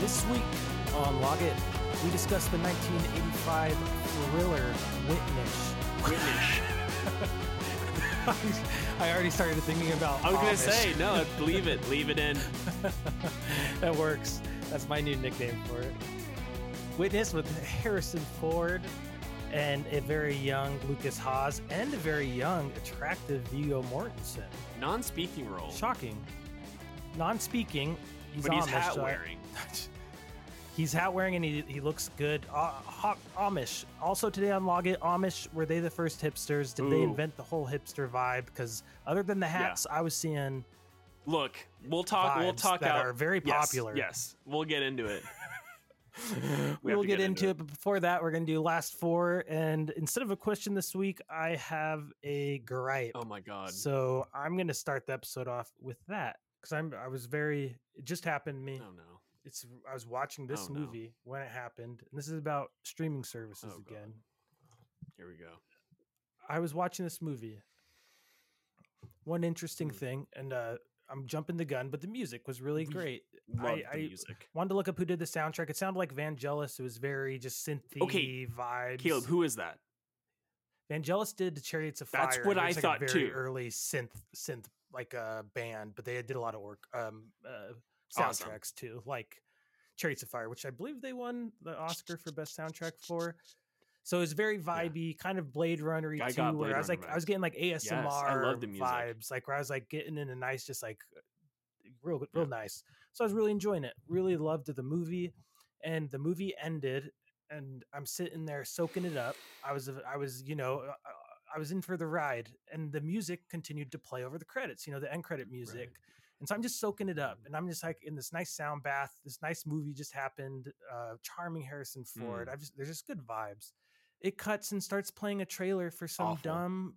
This week on Log It, we discuss the 1985 thriller Witness. Witness. I already started thinking about. I was gonna say no. Leave it. Leave it in. that works. That's my new nickname for it. Witness with Harrison Ford and a very young Lukas Haas and a very young, attractive Viggo Mortensen. Non-speaking role. Shocking. Non-speaking. He's but he's Amish, hat wearing. He's hat wearing and he, he looks good. Uh, Amish. Also today on Log It, Amish were they the first hipsters? Did they invent the whole hipster vibe? Because other than the hats, I was seeing Look, we'll talk. We'll talk that out. are very popular. Yes, we'll get into it. we will get, get into into it. But before that, we're going to do last four. And instead of a question this week, I have a gripe. Oh my god. So I'm going to start the episode off with that because I'm I was very it just happened to me. Oh no. It's I was watching this Oh, no. movie when it happened, and this is about streaming services Oh, God. again. Here we go. I was watching this movie. One interesting Mm. thing, and uh, I'm jumping the gun, but the music was really great. Love I- I- music. Wanted to look up who did the soundtrack. It sounded like Vangelis. It was very just synthy Okay, vibes. Caleb, who is that? Vangelis did the Chariots of That's Fire. That's what I like thought a very too. Early synth, synth like a band, but they did a lot of work. Um, uh, Awesome. soundtracks too, like Chariots of Fire, which I believe they won the Oscar for best soundtrack for. So it was very vibey, kind of Blade Runner too. got where Blade I was like, Runner I was getting like ASMR i love the music. vibes, like where I was like getting in a nice, just like uh, real, real Yeah. nice. So I was really enjoying it. Really loved the movie, and the movie ended, and I'm sitting there soaking it up. I was, uh, I was, you know, uh, uh, I was in for the ride, and the music continued to play over the credits. You know, the end credit music. And so I'm just soaking it up, and I'm just like in this nice sound bath. This nice movie just happened. Uh, charming Harrison Ford. Mm. I've just, there's just good vibes. It cuts and starts playing a trailer for some Awful. dumb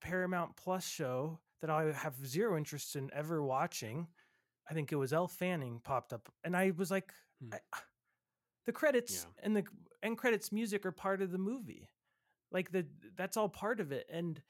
Paramount Plus show that I have zero interest in ever watching. I think it was Elle Fanning popped up, and I was like, Hmm. I- the credits Yeah. and the end credits music are part of the movie. Like the that's all part of it, and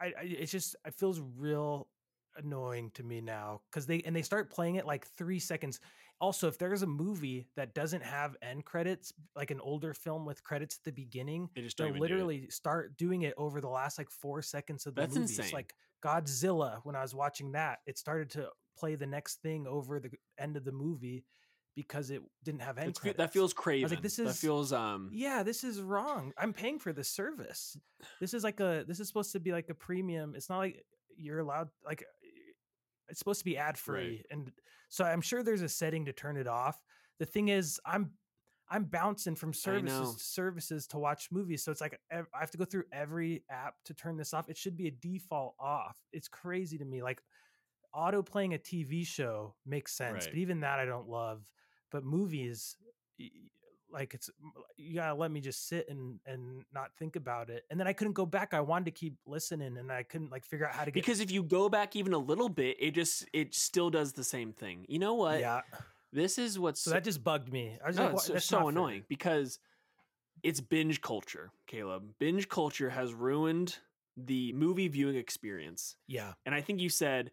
I, I it's just it feels real annoying to me now because they and they start playing it like three seconds. Also, if there's a movie that doesn't have end credits, like an older film with credits at the beginning, They just don't they'll do literally start doing it over the last like four seconds of the That's movie. It's insane. like Godzilla. When I was watching that, it started to play the next thing over the end of the movie because it didn't have end credits. that feels crazy. Like, this that is- feels um. yeah, this is wrong. I'm paying for this service. This is like a this is supposed to be like a premium. It's not like you're allowed like it's supposed to be ad free. And so I'm sure there's a setting to turn it off. The thing is I'm I'm bouncing from services to services to watch movies. So it's like I have to go through every app to turn this off. It should be a default off. It's crazy to me. Like auto playing a TV show makes sense, Right. but even that I don't love. But movies, like it's you gotta let me just sit and and not think about it. And then I couldn't go back. I wanted to keep listening, and I couldn't like figure out how to get Because if you go back even a little bit, it just it still does the same thing. You know what? yeah. This is what's So that just bugged me. I was no, like, it's "What- so- not fair." annoying because it's binge culture, Caleb. Binge culture has ruined the movie viewing experience. Yeah, And I think you said,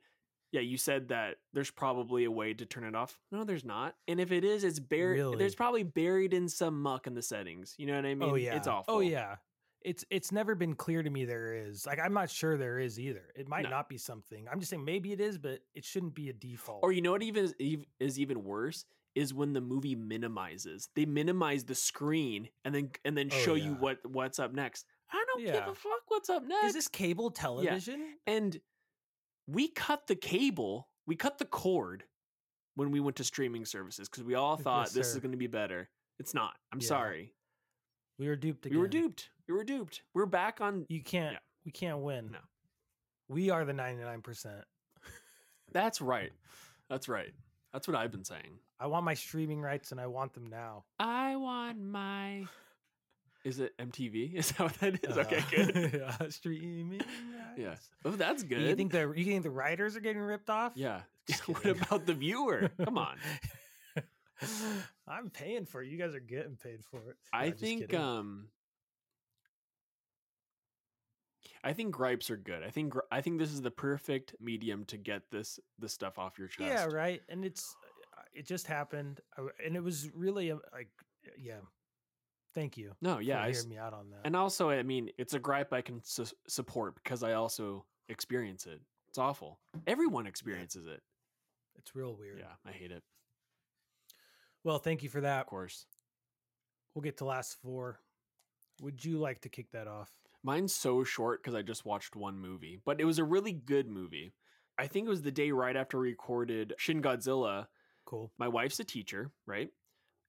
yeah, you said that there's probably a way to turn it off. No, there's not. And if it is, it's buried. Really? There's probably buried in some muck in the settings. You know what I oh, mean? oh yeah, It's awful. Oh yeah, it's it's never been clear to me there is. Like I'm not sure there is either. It might No. not be something. I'm just saying maybe it is, but it shouldn't be a default. Or you know what even is, is even worse is when the movie minimizes. They minimize the screen and then and then Oh, show you what what's up next. I don't give a fuck what's up next. is this cable television? and we cut the cable, we cut the cord when we went to streaming services because we all Yes, thought this is going to be better. It's not. I'm Yeah. sorry. We were duped again. We were duped. We were duped. We're back on. You can't. Yeah. We can't win. No. We are the 99 percent. That's right. That's right. That's what I've been saying. I want my streaming rights, and I want them now. I want my. Is it MTV? Is that what that is? Uh, okay, good. yeah, streaming. Yeah. Oh, that's good. You think the you think the writers are getting ripped off? Yeah. What about the viewer? Come on. I'm paying for it. You guys are getting paid for it. I No, just think um I think gripes are good. I think I think this is the perfect medium to get this this stuff off your chest. yeah, right. And it's it just happened, and it was really a, like, yeah. Thank you. No, yeah, for hearing me out on that. and also, I mean, it's a gripe I can su- support because I also experience it. It's awful. Everyone experiences it. it's real weird. Yeah, I hate it. Well, thank you for that. Of course. We'll get to last four. Would you like to kick that off? Mine's so short because I just watched one movie, but it was a really good movie. I think it was the day right after we recorded Shin Godzilla. Cool. My wife's a teacher, right?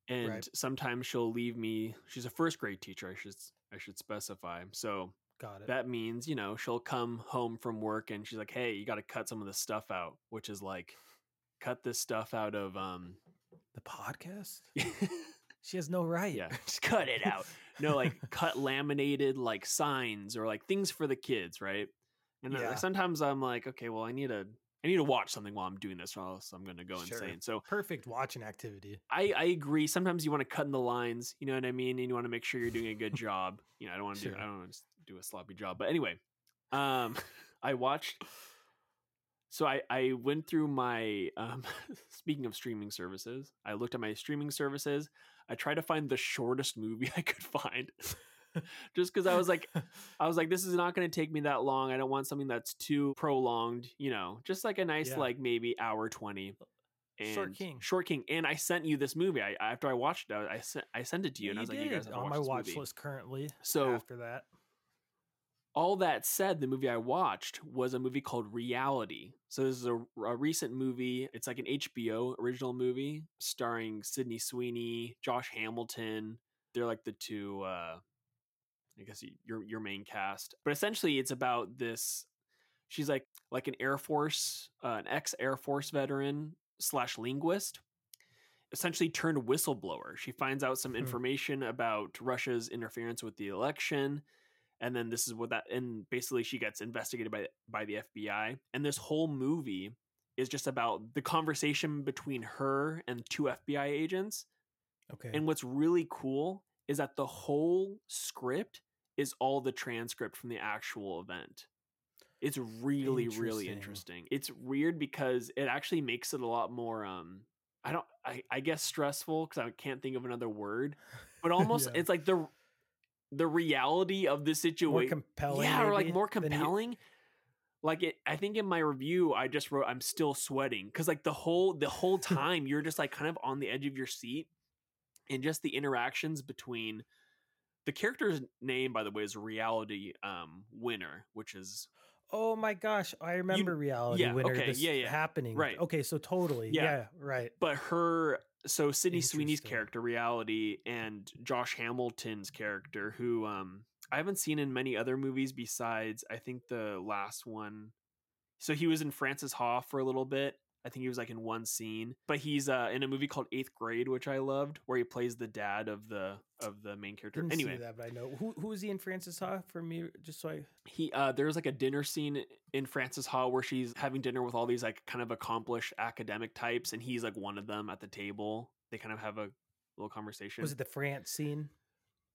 And Right. sometimes she'll leave me. She's a first grade teacher. I should I should specify. So Got it. that means you know she'll come home from work and she's like, "Hey, you got to cut some of this stuff out," which is like, cut this stuff out of um. the podcast? She has no right. yeah, just cut it out. No, like cut laminated like signs or like things for the kids, right? And Yeah. sometimes I'm like, okay, well, I need to I need to watch something while I'm doing this, or else I'm gonna go Sure. insane. So Perfect watching activity. I I agree. Sometimes you want to cut in the lines, you know what I mean, and you want to make sure you're doing a good job. You know, I don't want to Sure. do I don't want to do a sloppy job. But anyway, um, I watched. So I I went through my um. speaking of streaming services, I looked at my streaming services. I tried to find the shortest movie I could find. Just because I was like, I was like, this is not going to take me that long. I don't want something that's too prolonged. You know, just like a nice, Yeah. like maybe hour twenty. Short King. Short King, and I sent you this movie. I after I watched it, I, I sent I sent it to you, and I was like, "You guys have on my watch movie." list currently. So- after that, All that said, the movie I watched was a movie called Reality. So this is a, a recent movie. It's like an HBO original movie starring Sydney Sweeney, Josh Hamilton. They're like the two, uh, I guess your your main cast. But essentially, it's about this. She's like like an Air Force, uh, an ex Air Force veteran slash linguist. Essentially turned whistleblower. She finds out some Hmm. information about Russia's interference with the election and then this is what that and basically she gets investigated by by the FBI and this whole movie is just about the conversation between her and two FBI agents okay. and what's really cool is that the whole script is all the transcript from the actual event it's really really Interesting. interesting it's weird because it actually makes it a lot more um i don't i, I guess stressful because i can't think of another word but almost Yeah. it's like the the reality of the more situation compelling. yeah or like more than you- compelling like it i think in my review i just wrote i'm still sweating because like the whole the whole time you're just like kind of on the edge of your seat and just the interactions between the character's name by the way is reality um winner which is Oh my gosh, I remember reality yeah, winner. okay, this yeah, yeah, happening. right. Okay, so totally. Yeah. Yeah, right. but her so sydney sweeney's character reality and josh hamilton's character who um i haven't seen in many other movies besides i think the last one so he was in frances ha for a little bit i think he was like in one scene but he's uh in a movie called eighth grade which i loved where he plays the dad of the of the main character Didn't anyway that, but I know who who is he in Frances Ha for me. Just so I he uh there's like a dinner scene in Frances Ha where she's having dinner with all these like kind of accomplished academic types and he's like one of them at the table. They kind of have a little conversation. was it the France scene.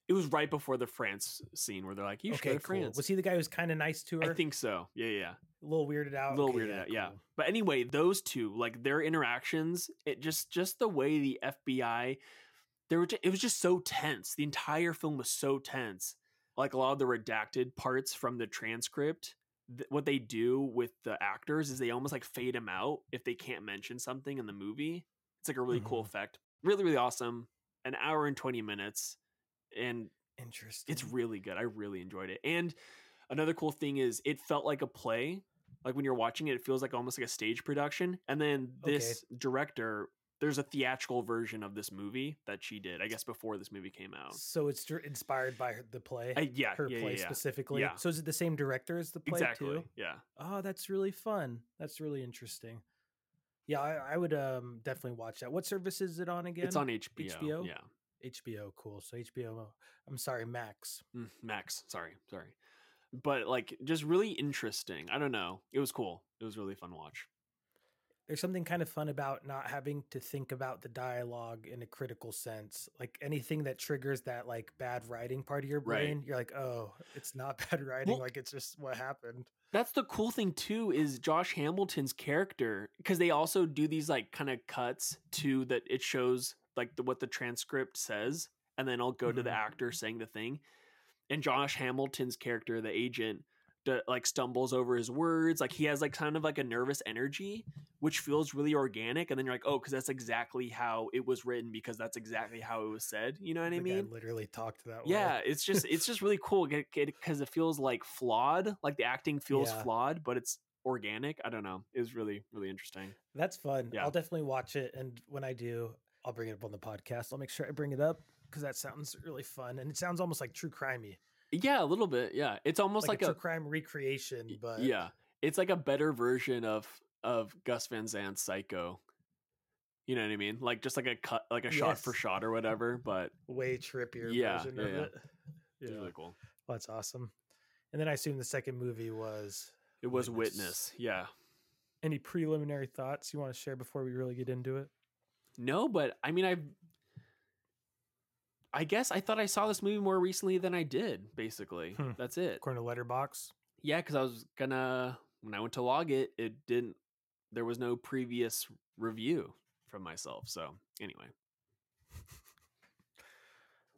It was right before the France scene where they're like, "You should go to cool. France." Was he the guy who was kind of nice to her? I think so. Yeah, yeah. a little weirded out. A little Okay, weirded out, yeah. cool. But anyway, those two, like their interactions, it just just the way the FBI, there were it was just so tense. The entire film was so tense. Like a lot of the redacted parts from the transcript, th- what they do with the actors is they almost like fade them out if they can't mention something in the movie. It's like a really cool Mhm. effect. Really, really awesome. An hour and twenty minutes, and Interesting. it's really good. I really enjoyed it. And another cool thing is it felt like a play. Like when you're watching it, it feels like almost like a stage production. And then this director, there's a theatrical version of this movie that she did, I guess before this movie came out. so it's inspired by her, the play. I, yeah, her yeah, play yeah, yeah. specifically. Yeah. So is it the same director as the play Exactly. too? Yeah. Oh, that's really fun. That's really interesting. Yeah, I, I would um definitely watch that. What service is it on again? It's on HBO. HBO? Yeah. HBO. Cool. So HBO. I'm sorry, Max. Mm, Max. Sorry. Sorry. But like just really interesting. I don't know. It was cool. It was really fun to watch. there's something kind of fun about not having to think about the dialogue in a critical sense. Like anything that triggers that like bad writing part of your Right. brain, you're like, oh, it's not bad writing. Well- like it's just what happened. That's the cool thing too is Josh Hamilton's character because they also do these like kind of cuts to that it shows like the, what the transcript says and then I'll go to the Mhm. actor saying the thing and Josh Hamilton's character the agent d- like stumbles over his words like he has like kind of like a nervous energy which feels really organic and then you're like oh because that's exactly how it was written because that's exactly how it was said you know what I The guy mean literally talked that way. yeah it's just it's just really cool because it feels like flawed like the acting feels Yeah. flawed but it's organic i don't know it was really really interesting That's fun. Yeah. I'll definitely watch it. And when I do, I'll bring it up on the podcast. I'll make sure I bring it up because that sounds really fun. And it sounds almost like true crimey. yeah a little bit yeah it's almost Like, like, a a, true crime recreation, but yeah it's like a better version of of gus van sant's psycho you know what i mean like just like a cut like a shot for shot or whatever but way trippier Yeah, version yeah, of yeah. it. it's really cool Well, that's awesome. And then I assume the second movie was it was Witness. witness yeah any preliminary thoughts you want to share before we really get into it? No but i mean i i guess i thought i saw this movie more recently than i did basically Hmm. that's it According to Letterboxd. Yeah, because I was gonna when I went to log it, it didn't. There was no previous review from myself. So anyway,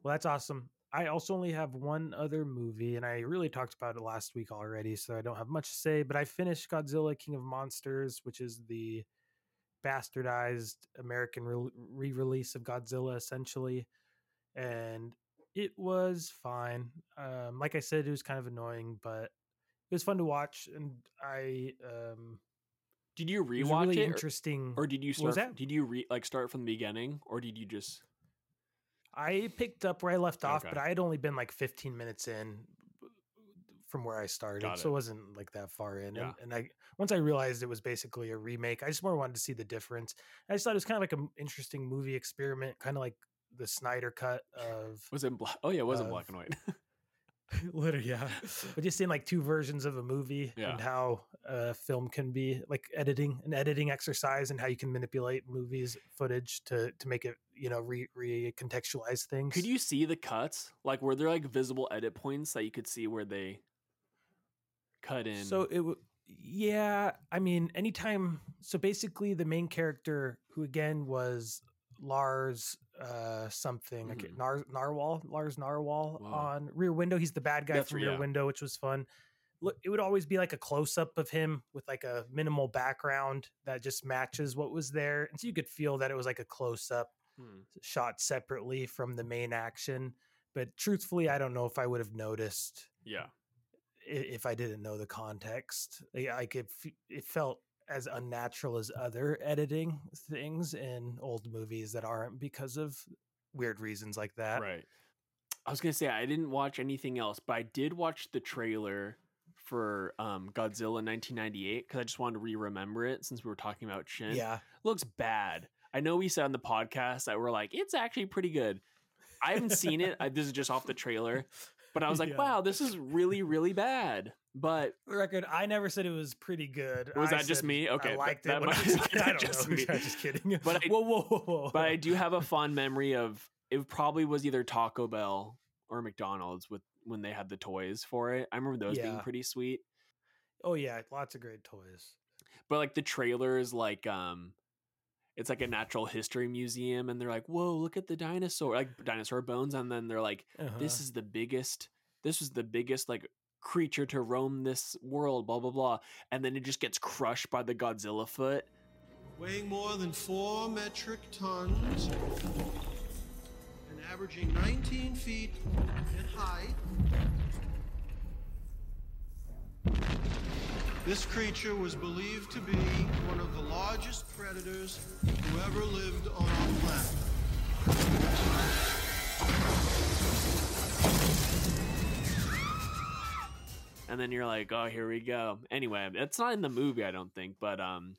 Well, that's awesome. I also only have one other movie, and I really talked about it last week already, so I don't have much to say. But I finished Godzilla King of Monsters, which is the bastardized American re release of Godzilla, essentially. And it was fine. Um, like I said, it was kind of annoying, but it was fun to watch. And I, um, did you it was rewatch really it, or, interesting. or did you start? that? Did you re like start from the beginning, or did you just? I picked up where I left off, Okay. but I had only been like 15 minutes in from where I started, Got so it. it wasn't like that far in. Yeah. And, and I once I realized it was basically a remake, I just more wanted to see the difference. I just thought it was kind of like an interesting movie experiment, kind of like the Snyder cut of Was it black? Oh yeah, it was in black and white. literally, yeah. But just seeing like two versions of a movie Yeah. and how a film can be like editing, an editing exercise, and how you can manipulate movies footage to to make it, you know, re recontextualize things. could you see the cuts? Like, were there like visible edit points that you could see where they cut in? So it w- yeah, I mean, anytime so basically the main character who again was Lars uh something like Mhm. Nar- Narwhal, Lars Narwhal Wow. on Rear Window. He's the bad guy That's from Rear yeah. Window, which was fun. Look, it would always be like a close up of him with like a minimal background that just matches what was there, and so you could feel that it was like a close up Hmm. shot separately from the main action. But truthfully, I don't know if I would have noticed yeah, if I didn't know the context. Like like it, it felt as unnatural as other editing things in old movies that aren't because of weird reasons like that. right. I was gonna say I didn't watch anything else, but I did watch the trailer for um, Godzilla 1998 because I just wanted to re-remember it since we were talking about Shin. Yeah, looks bad. I know we said on the podcast that we're like, it's actually pretty good. I haven't seen it. I, this is just off the trailer, but I was like, Yeah. wow, this is really, really bad. But the record. I never said it was pretty good. Was I that just me? Okay, I liked that it. I, might- was a might kid. I don't just know. me. I'm just kidding. But I- whoa, whoa, whoa, whoa. but I do have a fond memory of it. Probably was either Taco Bell or McDonald's with when they had the toys for it. I remember those being pretty sweet. oh yeah, lots of great toys. But like the trailer is like um it's like a natural history museum and they're like, whoa, look at the dinosaur like dinosaur bones, and then they're like this Uh-huh. is the biggest this is the biggest like creature to roam this world blah blah blah and then it just gets crushed by the godzilla foot weighing more than four metric tons and averaging 19 feet in height. This creature was believed to be one of the largest predators who ever lived on our planet. and then you're like oh here we go anyway it's not in the movie i don't think but um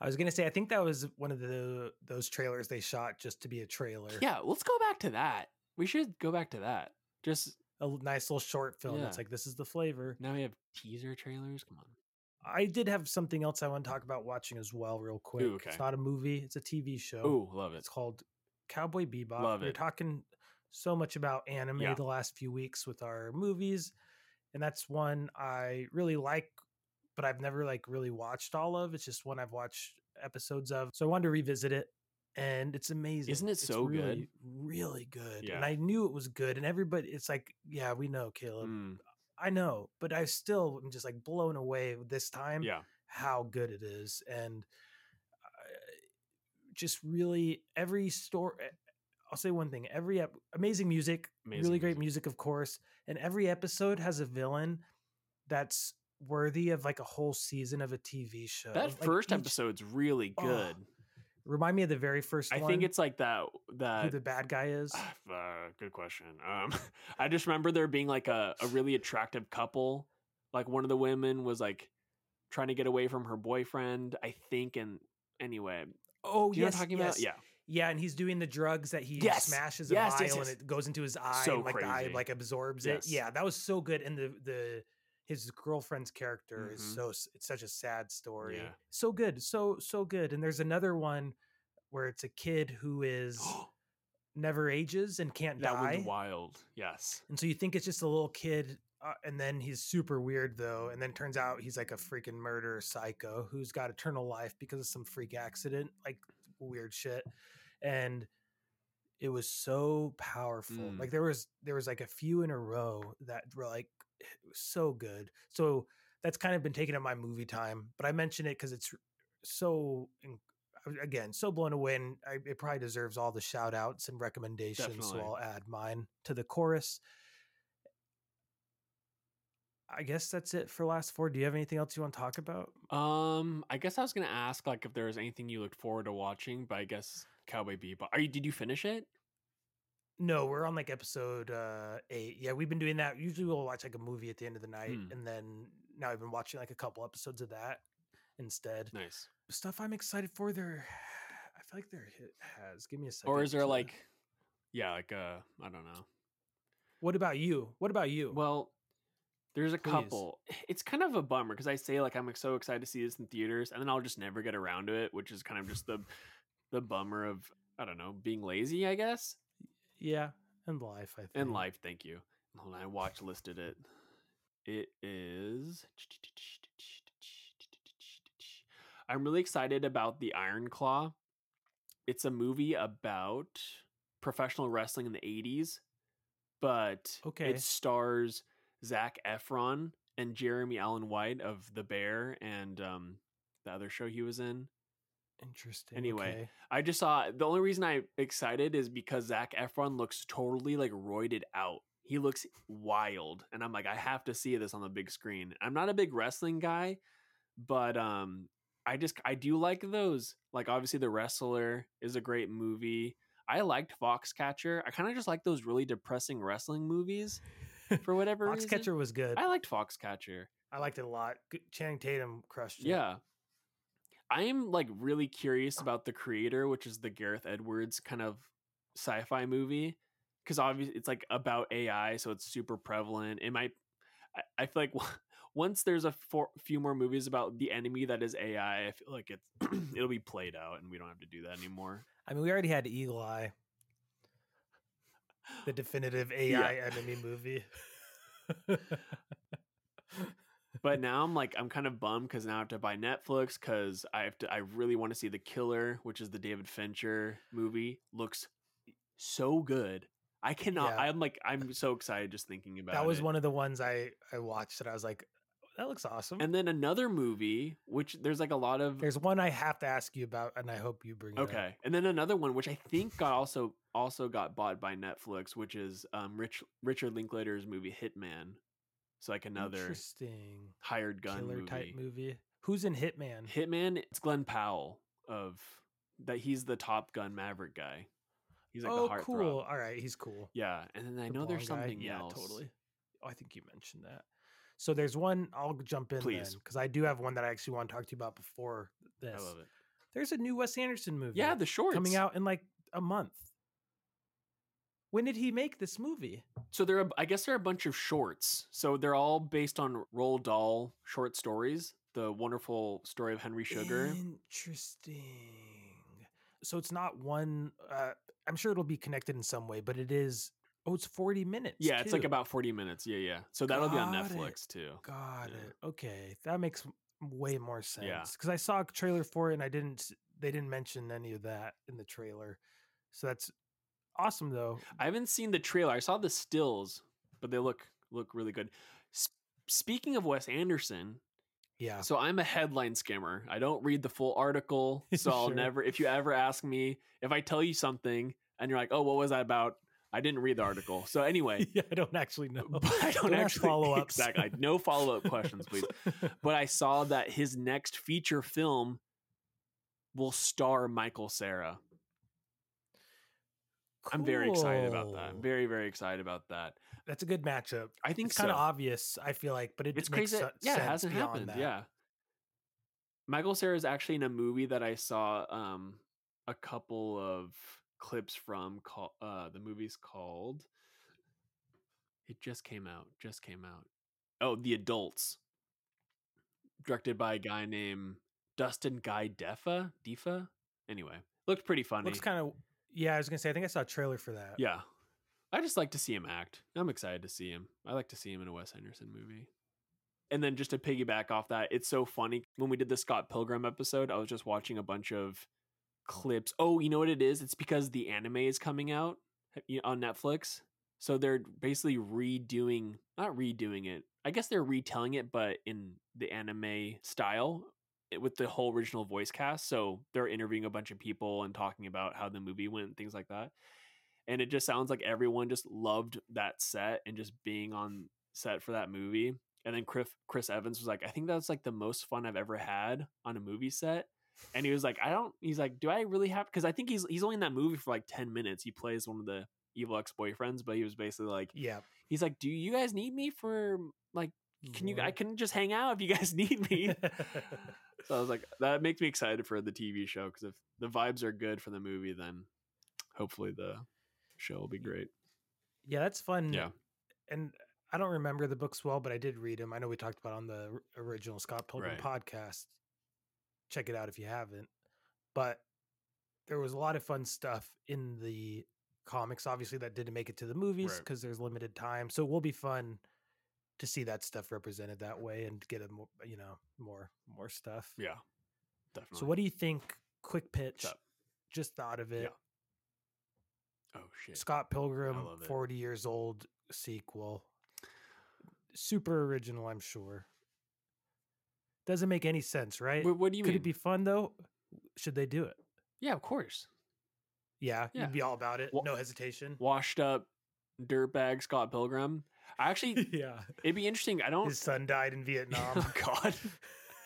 I was gonna say I think that was one of the those trailers they shot just to be a trailer. yeah let's go back to that we should go back to that just a nice little short film. That's Yeah. like this is the flavor. now we have teaser trailers come on I did have something else I want to talk about watching as well, real quick. okay. It's not a movie; it's a TV show. Oh, love it. It's called Cowboy Bebop. Love We're it. talking so much about anime Yeah. the last few weeks with our movies, and that's one I really like, but I've never like really watched all of. It's just one I've watched episodes of, so I wanted to revisit it, and it's amazing. Isn't it It's so good? really, Really good. Yeah. And I knew it was good, and everybody, it's like, yeah, we know, Caleb. Mm, I know, but I still am just like blown away this time yeah. how good it is and uh, just really every story i'll say one thing every ep- amazing music Amazing really great music. music of course and every episode has a villain that's worthy of like a whole season of a tv show That Like, first each- episode's really Oh, good. Remind me of the very first I one think it's like that. That who the bad guy is uh, good question. Um, I just remember there being like a, a really attractive couple. Like one of the women was like trying to get away from her boyfriend, I think. And anyway, oh you yes talking yes. about? Yeah. yeah and he's doing the drugs that he Yes, smashes a yes, vial yes, and it goes into his eye So and like the eye crazy. like absorbs it yeah that was so good and the the his girlfriend's character is Mhm. so it's such a sad story Yeah. so good so so good and there's another one where it's a kid who is never ages and can't that die one's wild. Yes. and so you think it's just a little kid uh, and then he's super weird though and then turns out he's like a freaking murder psycho who's got eternal life because of some freak accident like weird shit and it was so powerful Mm. like there was there was like a few in a row that were like so good so that's kind of been taken up my movie time but i mention it because it's so again so blown away and I, it probably deserves all the shout outs and recommendations Definitely. so i'll add mine to the chorus i guess that's it for last four do you have anything else you want to talk about Um, I guess I was gonna ask like if there was anything you looked forward to watching, but I guess Cowboy Bebop. Are you? Did you finish it? No we're on like episode uh eight yeah we've been doing that usually we'll watch like a movie at the end of the night Hmm. and then now i've been watching like a couple episodes of that instead Nice. stuff i'm excited for there i feel like there hit has give me a second Or is there like, yeah, like uh, I don't know. what about you what about you Well, there's a Please. couple. It's kind of a bummer because I say like I'm so excited to see this in theaters, and then I'll just never get around to it, which is kind of just the the bummer of I don't know being lazy, I guess. Yeah and life i think In life, thank you. Hold on, I watch listed it. It is. I'm really excited about the Iron Claw. It's a movie about professional wrestling in the 80s, but Okay. it stars Zac Efron and Jeremy Allen White of The Bear and um, the other show he was in. Interesting Anyway, okay. I just saw the only reason I'm excited is because Zac Efron looks totally like roided out. He looks wild, and I'm like, I have to see this on the big screen. I'm not a big wrestling guy, but um, I just I do like those. Like obviously, The Wrestler is a great movie. I liked Foxcatcher. I kind of just like those really depressing wrestling movies for whatever reason. foxcatcher was good I liked Foxcatcher. I liked it a lot channing tatum crushed it Yeah. I am like really curious about the creator, which is the Gareth Edwards kind of sci-fi movie, because obviously it's like about AI, so it's super prevalent. It might, I, I feel like once there's a for, few more movies about the enemy that is AI, I feel like it's it'll be played out, and we don't have to do that anymore. I mean, we already had Eagle Eye, the definitive AI enemy movie. But now I'm like I'm kind of bummed because now I have to buy Netflix because I have to. I really want to see The Killer, which is the David Fincher movie. Looks so good. I cannot. Yeah. I'm like I'm so excited just thinking about that was it. one of the ones I I watched that I was like, that looks awesome. And then another movie, which there's like a lot of There's one I have to ask you about, and I hope you bring it up. okay, and then another one which I think got also also got bought by Netflix, which is um Rich Richard Linklater's movie Hitman. So like another interesting hired gun killer movie. type movie. Who's in Hitman? Hitman, it's Glen Powell of that. He's the Top Gun Maverick guy. He's like oh, the cool. All right, he's cool. Yeah, and then I The know there's blonde guy? something yeah, else. Totally. Oh, I think you mentioned that. So there's one. I'll jump in Please. because I do have one that I actually want to talk to you about before this. I love it. There's a new Wes Anderson movie. Yeah, the shorts coming out in like a month. When did he make this movie? So there, are, I guess there are a bunch of shorts. So they're all based on Roald Dahl short stories. the wonderful story of Henry Sugar. Interesting. So it's not one. Uh, I'm sure it'll be connected in some way, but it is. Oh, it's 40 minutes. Yeah, it's like about 40 minutes. Yeah, yeah. So that'll be on Got it. Netflix too. Got Yeah. it. Okay, that makes way more sense. Yeah. Because I saw a trailer for it and I didn't. They didn't mention any of that in the trailer, so that's awesome though. I haven't seen the trailer. I saw the stills, but they look look really good. S- speaking of Wes Anderson, Yeah. so I'm a headline skimmer. I don't read the full article, so I'll never. If you ever ask me, if I tell you something and you're like, "Oh, what was that about?" I didn't read the article. So anyway, yeah, I don't actually know. but I don't, Don't actually follow-ups. Exactly. No follow up questions, please. But I saw that his next feature film will star Michael Cera. I'm very excited about that. Cool. Very, very excited about that. That's a good matchup. I think It's kind of obvious. I feel like, but it It's makes crazy. that- yeah, it hasn't happened. that. Yeah. Michael Cera is actually in a movie that I saw um a couple of clips from call uh the movie's called it just came out just came out oh the adults directed by a guy named dustin guy defa defa anyway looked pretty funny looks kind of. Yeah, I was gonna say. I think I saw a trailer for that. yeah. I just like to see him act. I'm excited to see him. I like to see him in a wes anderson movie. And then just to piggyback off that it's so funny when we did the scott pilgrim episode i was just watching a bunch of clips. Oh you know what it is? It's because the anime is coming out on netflix. So they're basically redoing not redoing it i guess they're retelling it but in the anime style with the whole original voice cast so they're interviewing a bunch of people and talking about how the movie went and things like that and it just sounds like everyone just loved that set and just being on set for that movie and then chris chris evans was like i think that's like the most fun i've ever had on a movie set and he was like i don't he's like do i really have because i think he's he's only in that movie for like 10 minutes he plays one of the evil ex-boyfriends but he was basically like Yeah. he's like do you guys need me for like can you i mm-hmm. can just hang out if you guys need me so i was like that makes me excited for the tv show because if the vibes are good for the movie then hopefully the show will be great yeah, that's fun. yeah and I don't remember the books well, but I did read them. I know we talked about on the original Scott Pilgrim Right. podcast. Check it out if you haven't. But there was a lot of fun stuff in the comics, obviously that didn't make it to the movies Right. because there's limited time. So it will be fun to see that stuff represented that way and get a more, you know, more more stuff. yeah definitely So what do you think? Quick pitch. Just thought of it. oh shit Scott Pilgrim, 40 years old sequel. Super original, I'm sure. Doesn't make any sense, right? Wh- what do you Could mean it be fun though? Should they do it? yeah of course Yeah, Yeah. you'd be all about it. Wha- no hesitation. washed up dirtbag Scott Pilgrim. I actually, yeah. it'd be interesting. I don't. His son died in Vietnam. oh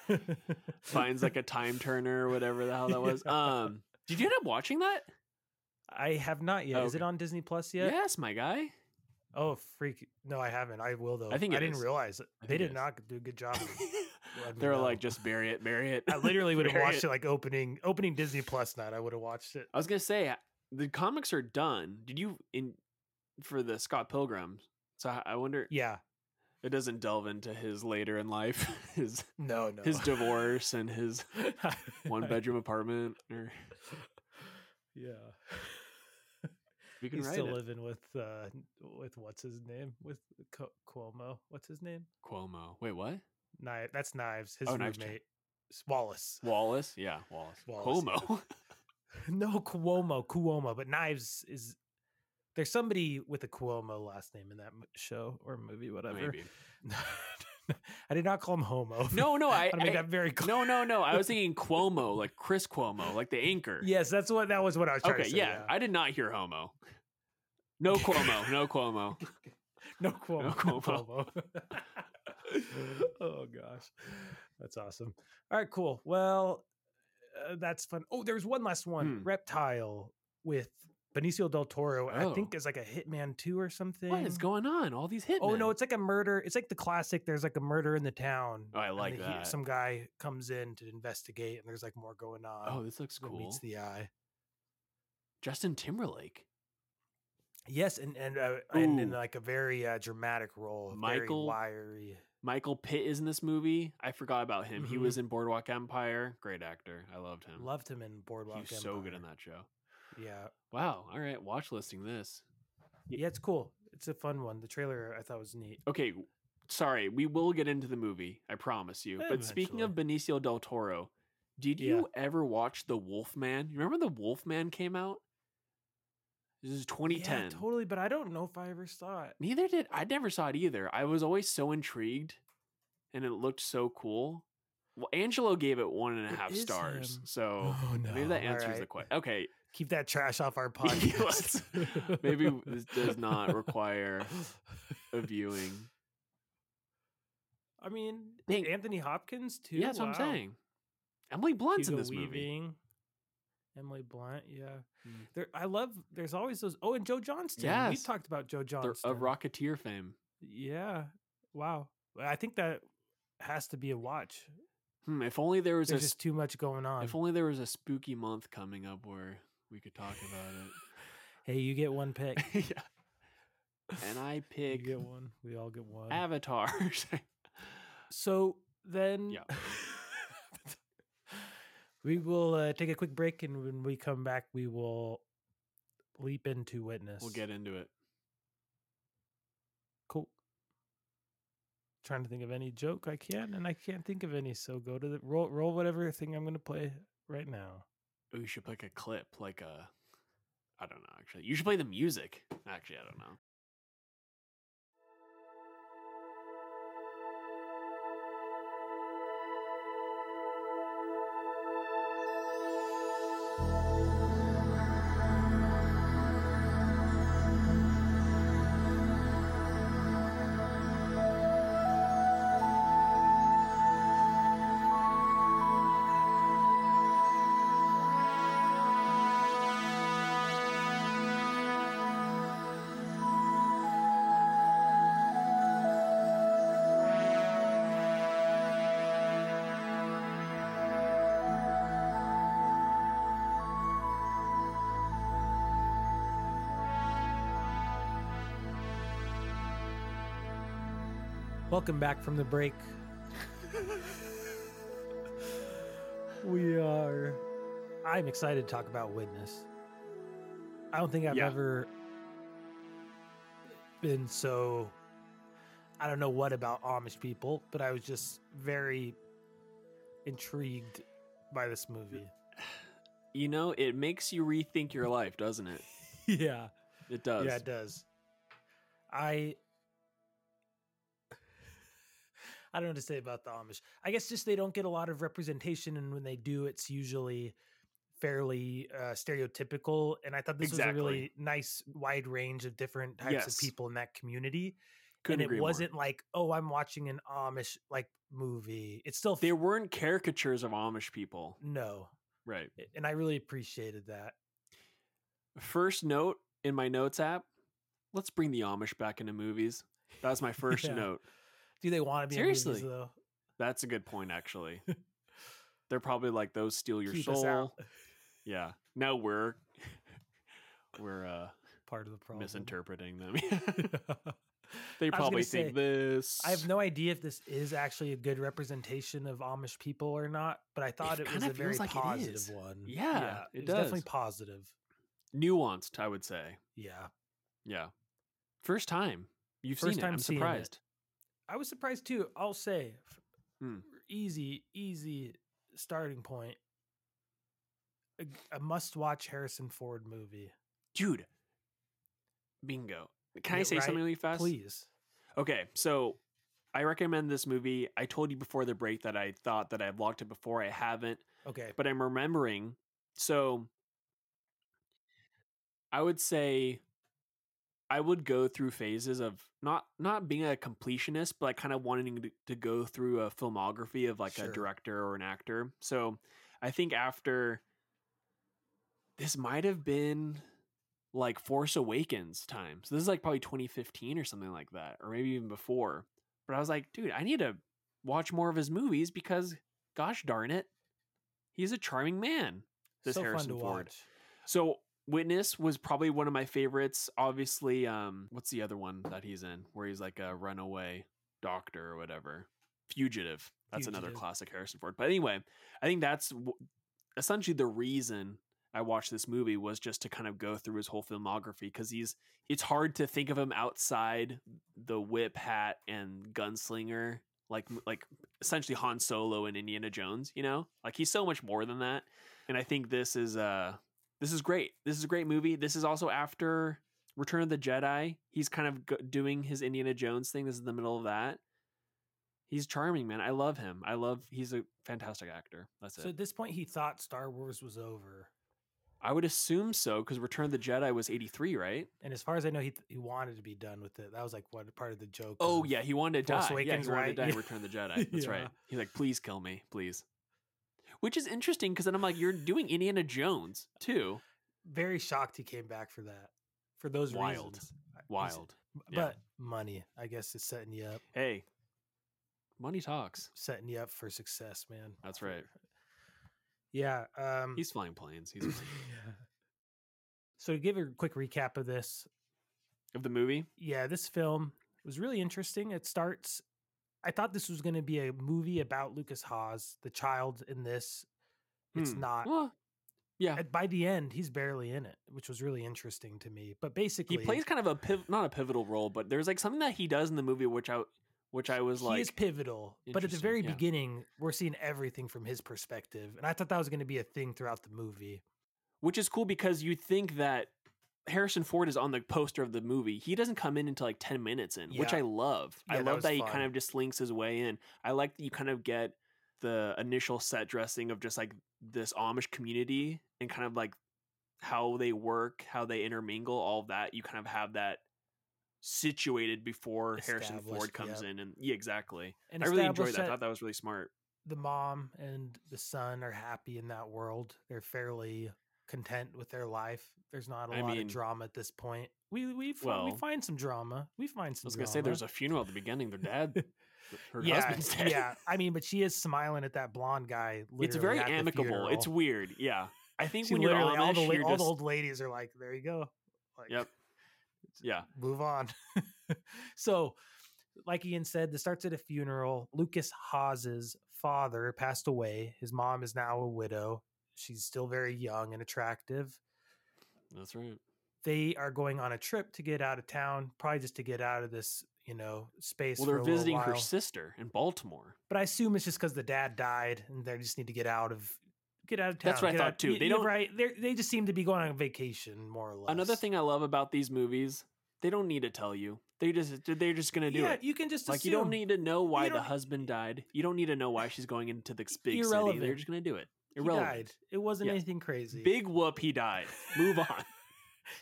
God, finds like a time turner or whatever the hell that was. Yeah. Um, did you end up watching that? I have not yet. Is it on Disney Plus yet? Yes, my guy. Oh, freak. No, I haven't. I will though. I think I didn't is. realize it. They it did not do a good job. They're know. like, just bury it, bury it. I literally would have watched it like opening opening Disney Plus night. I would have watched it. I was gonna say the comics are done. Did you in for the Scott Pilgrim? So I- wonder. Yeah. It doesn't delve into his later in life, his No, no. his divorce and his one bedroom apartment. Or Yeah. we can He's still it. living with uh with what's his name with Cuomo. What's his name? Cuomo. Wait, what? Knives. That's Knives. His Oh, roommate. Wallace. Wallace? Yeah, Wallace. Wallace. Cuomo. no Cuomo. Cuomo. But Knives is. There's somebody with a Cuomo last name in that show or movie, whatever. Maybe. I did not call him homo. No, no, I, I want to make I- that very clear. no, no, no. I was thinking Cuomo, like Chris Cuomo, like the anchor. Yes, that's what that was. What I was trying Okay, to say. yeah, I did not hear homo. No Cuomo, no Cuomo. No Cuomo. No Cuomo. Cuomo. oh gosh, that's awesome. All right, cool. Well, uh, that's fun. Oh, there's one last one. Hmm. Reptile with Benicio del Toro. I Oh. think is like a Hitman two or something. What is going on? All these hit. Oh no, it's like a murder. It's like the classic. There's like a murder in the town. Oh, I like he- that. Some guy comes in to investigate, and there's like more going on. Oh, this looks cool. Meets the eye. Justin Timberlake. Yes, and and uh, and in like a very uh, dramatic role, Michael- very wiry. Michael Pitt is in this movie. I forgot about him. He Mhm. was in Boardwalk Empire. Great actor. I loved him. Loved him in Boardwalk. He was so good in that show. Yeah, Wow. All right. Watch listing this. yeah, it's cool. It's a fun one. The trailer I thought was neat. Okay. Sorry. We will get into the movie. I promise you. But speaking of Benicio del Toro, did Yeah. you ever watch The Wolfman? You remember The Wolfman came out? This is 2010. Yeah, totally. But I don't know if I ever saw it. Neither did I. Never saw it either. I was always so intrigued, and it looked so cool. Well, Angelo gave it one and a It half stars, him. so Oh, maybe that no. answers the question. Okay, Keep that trash off our podcast. maybe this does not require a viewing. I mean, Dang. Anthony Hopkins too. Yeah, that's what I'm saying. Emily Blunt's Hugo in this movie. Emily Blunt. Yeah, Mm. there. I love. There's always those. Oh, and Joe Johnston. we Yes. talked about Joe They're Johnston. of Rocketeer fame. Yeah. Wow. I think that has to be a watch. Hmm, if only there was There's a just too much going on. if only there was a spooky month coming up where we could talk about it. hey, you get one pick. yeah. And I you pick get one. We all get one. Avatar. So then, Yeah. we will uh, take a quick break, and when we come back, we will leap into witness. we'll get into it. cool. Trying to think of any joke I can, and I can't think of any. So go to the roll. Roll whatever thing I'm going to play right now. Oh, we should play a clip, like a. I don't know. Actually, you should play the music. Actually, I don't know. Welcome back from the break. we are. I'm excited to talk about Witness. I don't think I've Yeah. ever been so. I don't know what about Amish people, but I was just very intrigued by this movie. You know, it makes you rethink your life, doesn't it? yeah. It does. Yeah, it does. I I don't know what to say about the Amish. I guess just they don't get a lot of representation, and when they do, it's usually fairly uh, stereotypical. And I thought this was a Exactly. really nice wide range of different types Yes. of people in that community. Couldn't and it wasn't like, oh, I'm watching an Amish like movie. It's still f- There weren't caricatures of Amish people. no, Right. and I really appreciated that. First note in my notes app let's bring the Amish back into movies. That was my first Yeah. note. Do they want to be in movies, Seriously. though? That's a good point, actually. They're probably like those steal your Keep soul. Yeah. Now we're we're uh Part of the problem. misinterpreting them. They was gonna probably say, think this. I have no idea if this is actually a good representation of Amish people or not, but I thought it, was a very like it positive is. one. Yeah, it it's definitely positive. nuanced, I would say. Yeah, Yeah. First time. You've First seen time it. I'm seeing it. surprised. I was surprised too. I'll say, Hmm. easy, easy starting point. A, a must-watch Harrison Ford movie. Dude. Bingo. Can I say right? something really fast? Please. Okay, so I recommend this movie. I told you before the break that I thought that I blocked it before. I haven't, Okay. but I'm remembering. So I would say I would go through phases of not not being a completionist, but like kind of wanting to, to go through a filmography of like Sure. a director or an actor. So I think after this might have been like Force Awakens time. So this is like probably 2015 or something like that, or maybe even before. But I was like, dude, I need to watch more of his movies because, gosh darn it, he's a charming man. This so Harrison Ford. watch. So Witness was probably one of my favorites. Obviously, um, what's the other one that he's in where he's like a runaway? doctor or whatever. Fugitive. That's another classic Harrison Ford. But anyway, I think that's w- essentially the reason I watched this movie was just to kind of go through his whole filmography because he's it's hard to think of him outside the whip hat and gunslinger like like essentially Han Solo and Indiana Jones, you know? Like he's so much more than that. And I think this is uh this is great. This is a great movie. This is also after Return of the Jedi. He's kind of go- doing his Indiana Jones thing. This is the middle of that. He's charming, man. I love him. I love. He's a fantastic actor. That's it. So at this point, he thought Star Wars was over. I would assume so because Return of the Jedi was eighty three, right? And as far as I know, he he wanted to be done with it. That was like what part of the joke. Oh yeah, he wanted to Force die. Awakens, yeah, he wanted right? to die in Yeah. Return of the Jedi. That's right. He's like, please kill me, please. Which is interesting because then I'm like, you're doing Indiana Jones too. very shocked he came back for that. For those Wild. reasons. Wild. b- Yeah. But money, I guess, is setting you up, Hey, money talks. setting you up for success, man. That's right. Yeah. Um, He's flying planes. He's flying- yeah. So to give a quick recap of this, of the movie. yeah, this film was really interesting. It starts. I thought this was going to be a movie about Lukas Haas, the child in this. It's Hmm. not. Well, yeah, by the end, he's barely in it, which was really interesting to me. But basically, he plays kind of a piv- not a pivotal role, but there's like something that he does in the movie which I which I was he like is pivotal. But at the very yeah. beginning, we're seeing everything from his perspective, and I thought that was going to be a thing throughout the movie. which is cool because you think that Harrison Ford is on the poster of the movie. He doesn't come in until like 10 minutes in, which I love. I Yeah, that love was that he fun. kind of just slinks his way in. I like that you kind of get the initial set dressing of just like this Amish community and kind of like how they work, how they intermingle, all of that. You kind of have that situated before Harrison Ford comes yep. in and yeah, exactly. And I really enjoyed that. I thought that was really smart. the mom and the son are happy in that world. They're fairly content with their life. There's not a I lot mean- of drama at this point. We we fi- Well- we find some drama. We find some. I was gonna say there's a funeral at the beginning. Their dad, her yeah, husband's dead. yeah. I mean, but she is smiling at that blonde guy. it's very amicable. It's weird. Yeah, I think She when you're literally all the you're all just the old ladies are like, "There you go." Like, Yep. Yeah. move on. so, like Ian said, this starts at a funeral. Lukas Haas's father passed away. His mom is now a widow. She's still very young and attractive. That's right. They are going on a trip to get out of town, probably just to get out of this, you know, space. Well, they're visiting her sister in Baltimore. but I assume it's just because the dad died, and they just need to get out of get out of town. That's what I thought out- too. They don't- right. They they just seem to be going on vacation, more or less. Another thing I love about these movies, they don't need to tell you. They just they're just gonna do yeah, it. you can just Like you don't need to know why the husband died. You don't need to know why she's going into this big city. They're just gonna do it. He died. It wasn't Yeah. anything crazy. Big whoop, he died. Move on.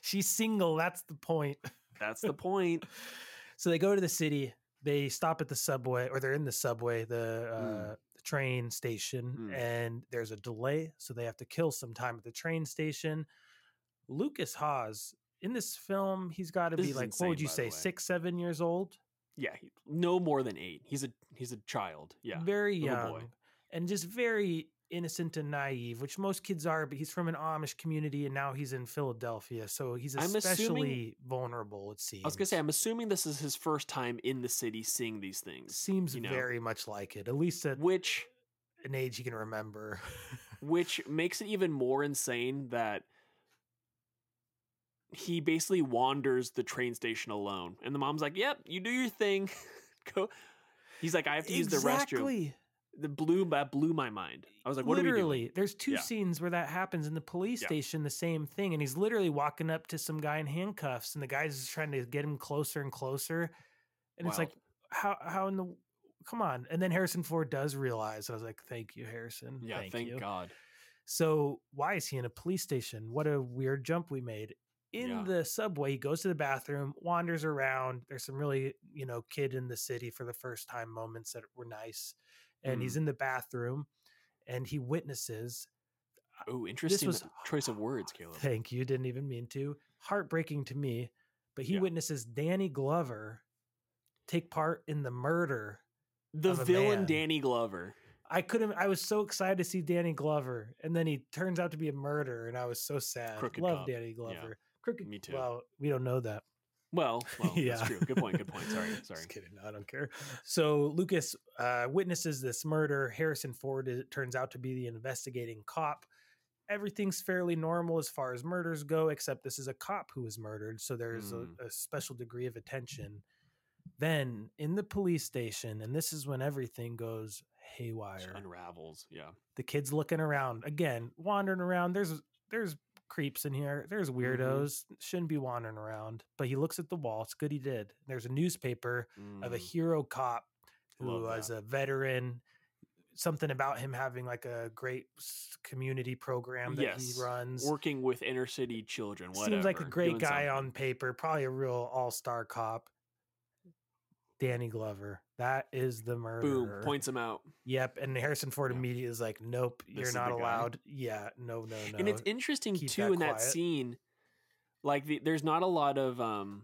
She's single. That's the point. That's the point. So they go to the city. They stop at the subway, or they're in the subway, the, uh, Mm. the train station, Mm. and there's a delay, so they have to kill some time at the train station. Lukas Haas in this film, he's got to be like, what would you say, six, seven years old? Yeah, he, no more than eight. He's a he's a child. Yeah, very young, boy. and just very innocent and naive, which most kids are. But he's from an Amish community, and now he's in Philadelphia, so he's I'm assuming- especially vulnerable. It seems. I was gonna say, I'm assuming this is his first time in the city seeing these things, seems you know, very much like it. At least at which an age he can remember. which makes it even more insane that he basically wanders the train station alone, and the mom's like, "Yep, you do your thing, go." He's like, "I have to use the restroom." The blew that blew my mind. I was like, "What are literally, there's two Yeah. scenes where that happens in the police Yeah. station. The same thing, and he's literally walking up to some guy in handcuffs, and the guy's just trying to get him closer and closer. And it's like, how how in the come on? And then Harrison Ford does realize. I was like, thank you, Harrison. Yeah, thank, thank. God. So why is he in a police station? What a weird jump we made. In Yeah. the subway, he goes to the bathroom, wanders around. There's some really, you know, kid in the city for the first time moments that were nice. And Mm. he's in the bathroom and he witnesses. Oh, interesting was- choice of words, Caleb. Thank you. Didn't even mean to. Heartbreaking to me. But he Yeah. witnesses Danny Glover take part in the murder. The villain, man. Danny Glover. I couldn't. I was so excited to see Danny Glover, and then he turns out to be a murderer, and I was so sad. Crooked Love cop. Danny Yeah. Glover. Crooked. Me too. Well, we don't know that. Well, well Yeah. that's true. Good point. Good point. Sorry. Sorry. Just kidding. No, I don't care. So Lukas uh, witnesses this murder. Harrison Ford it turns out to be the investigating cop. Everything's fairly normal as far as murders go, except this is a cop who was murdered. So there's Mm. a, a special degree of attention. Then in the police station, and this is when everything goes haywire. unravels. Yeah. The kid's looking around again, wandering around. There's there's creeps in here. There's Mm-hmm. weirdos. Shouldn't be wandering around. But he looks at the wall. It's good he did. There's a newspaper of a Mm. hero cop who Love was that. a veteran. Something about him having like a great community program that Yes. he runs. Working with inner city children. Whatever. Seems like a great doing guy something. on paper. Probably a real all star cop. Danny Glover. That is the murderer. Boom. Points him out. Yep. And Harrison Ford Yeah. immediately is like, nope, This you're not guy. allowed. Yeah, no, no, no. and it's interesting keep too that in that scene like the, there's not a lot of um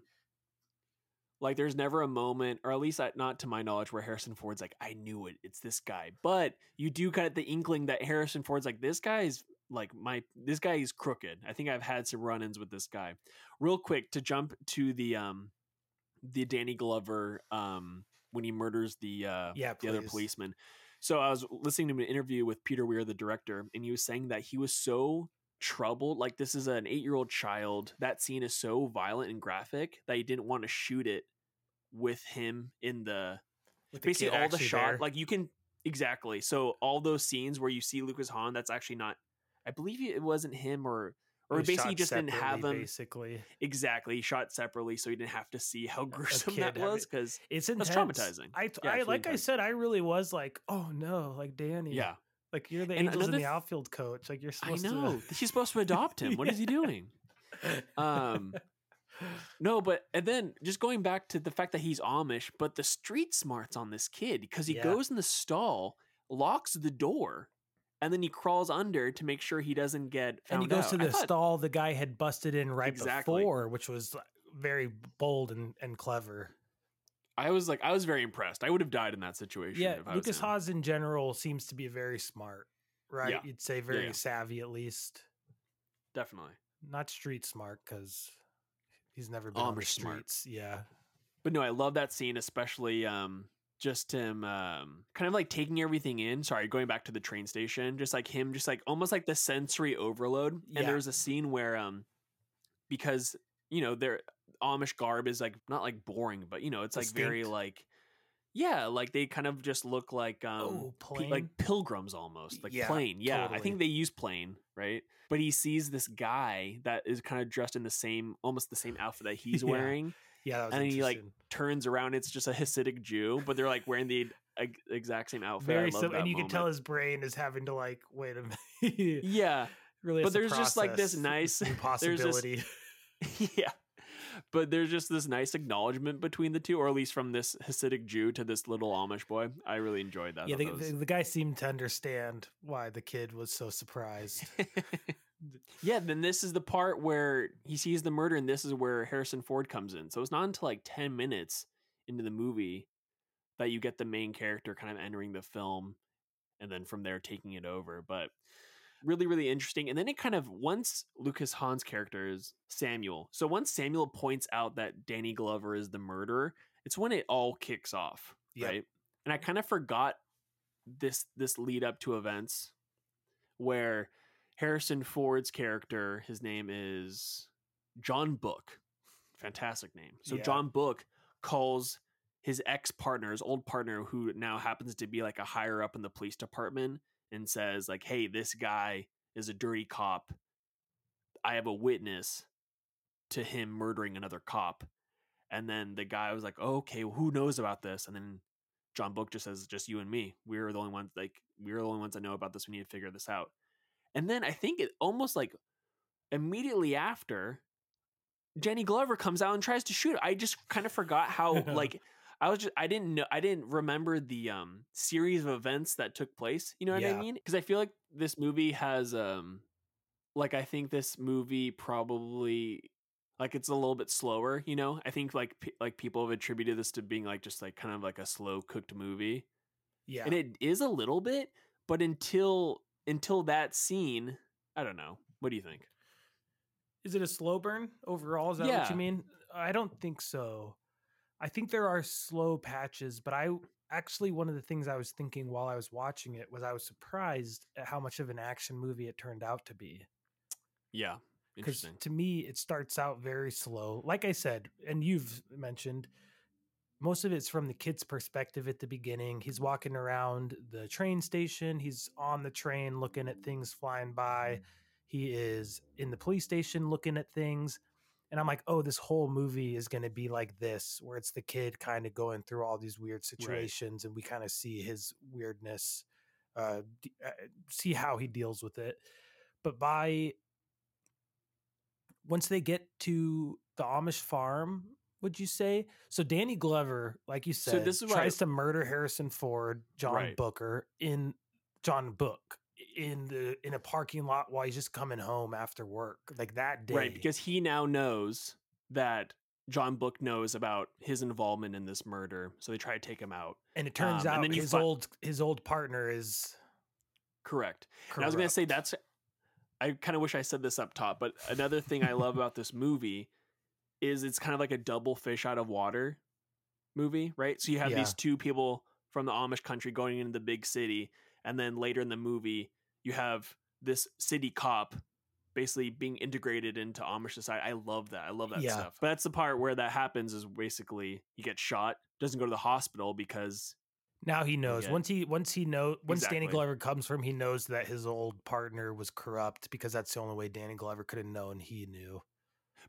like there's never a moment or at least I- not to my knowledge where harrison ford's like i knew it it's this guy but you do get the inkling that harrison ford's like this guy's like my this guy is crooked i think i've had some run-ins with this guy real quick to jump to the um the danny glover um when he murders the uh Yeah, the other policeman so I was listening to an interview with Peter Weir, the director, and he was saying that he was so troubled. Like this is an eight-year-old child. That scene is so violent and graphic that he didn't want to shoot it with him in the the basically all the shot. there. Like you can exactly. So all those scenes where you see Lucas Hahn, that's actually not. I believe it wasn't him or or was basically just didn't have him basically. exactly. He shot separately, so he didn't have to see how gruesome that was. Because It's intense. traumatizing. I, Yeah, I really like I said, I really was like, oh no, like Danny. yeah, Like you're the And Angels in the th- outfield coach. Like you're supposed. To, I know. He's supposed to adopt him. What is he doing? Um, No, but and then just going back to the fact that he's Amish, but the street smarts on this kid because he Yeah. goes in the stall, locks the door, and then he crawls under to make sure he doesn't get and he goes out. to the thought- stall the guy had busted in right Exactly. before, which was very bold and, and clever. I was like, I was very impressed. I would have died in that situation. Yeah, if I was Lukas. Haas in general seems to be very smart, right? Yeah. You'd say very yeah. savvy at least. definitely. Not street smart because he's never been on the Amish smart. streets. Yeah. But no, I love that scene, especially um, just him um, kind of like taking everything in. Sorry, going back to the train station, just like him, just like almost like the sensory overload. And Yeah. there's a scene where, um, because you know, their Amish garb is like not like boring, but you know, it's like very like, yeah, like they kind of just look like um, oh, plain. like pilgrims almost, like Yeah, plain. Yeah, I think they use plain, right? But he sees this guy that is kind of dressed in the same, almost the same outfit that he's Yeah. wearing yeah, that was and he, like, turns around, it's just a Hasidic Jew, but they're like wearing the exact same outfit. Very love sim- that and you can tell his brain is having to like wait a minute. Yeah, really, but there's just, like, this nice- there's this- possibility. yeah. But there's just this nice acknowledgement between the two, or at least from this Hasidic Jew to this little Amish boy. I really enjoyed that. Yeah, the, the guy seemed to understand why the kid was so surprised. Yeah, then this is the part where he sees the murder, and this is where Harrison Ford comes in. So it's not until like 10 minutes into the movie that you get the main character kind of entering the film and then from there taking it over. But really, really interesting. And then it kind of, once Lucas Hahn's character is Samuel, so once Samuel points out that Danny Glover is the murderer, it's when it all kicks off, Yep. right? And I kind of forgot this this lead up to events where Harrison Ford's character, his name is John Book. Fantastic name. So Yeah. John Book calls his ex partner, his old partner, who now happens to be like a higher up in the police department, and says, like, hey, this guy is a dirty cop. I have a witness to him murdering another cop. And then the guy was like, oh, okay, well, who knows about this? And then John Book just says, just you and me. We're the only ones like we're the only ones that know about this. We need to figure this out. And then I think it almost like immediately after Danny Glover comes out and tries to shoot. I just kind of forgot how like I was just I didn't know I didn't remember the um series of events that took place. You know what I mean? Because I feel like this movie has um like I think this movie probably like it's a little bit slower, you know? I think like pe- like people have attributed this to being like just like kind of like a slow cooked movie. Yeah, And it is a little bit, but until until that scene, I don't know. What do you think? is it a slow burn overall? Is that what you mean? I don't think so. I think there are slow patches, but I actually one of the things I was thinking while I was watching it was I was surprised at how much of an action movie it turned out to be. Yeah. Because Interesting. to me, it starts out very slow. Like I said, and you've mentioned, most of it's from the kid's perspective at the beginning. He's walking around the train station, he's on the train looking at things flying by. He is in the police station looking at things. And I'm like, oh, this whole movie is going to be like this, where it's the kid kind of going through all these weird situations and we kind of see his weirdness, uh, d- uh, see how he deals with it. But by once they get to the Amish farm, would you say? So Danny Glover, like you So said, this is tries to murder Harrison Ford, John Right. Booker in John Book in the in a parking lot while he's just coming home after work, like that day. Right, because he now knows that John Book knows about his involvement in this murder, so they try to take him out. and it turns um, out his old his old partner is. Correct. And I was going to say that's. I kind of wish I said this up top, but another thing I love about this movie is it's kind of like a double fish out of water movie, right? So you have Yeah. these two people from the Amish country going into the big city, and then later in the movie, you have this city cop basically being integrated into Amish society. I love that. I love that Yeah. stuff. But that's the part where that happens is basically he gets shot, doesn't go to the hospital because Now he knows. Once he once he know once Danny Glover comes from, he knows that his old partner was corrupt because that's the only way Danny Glover could have known he knew.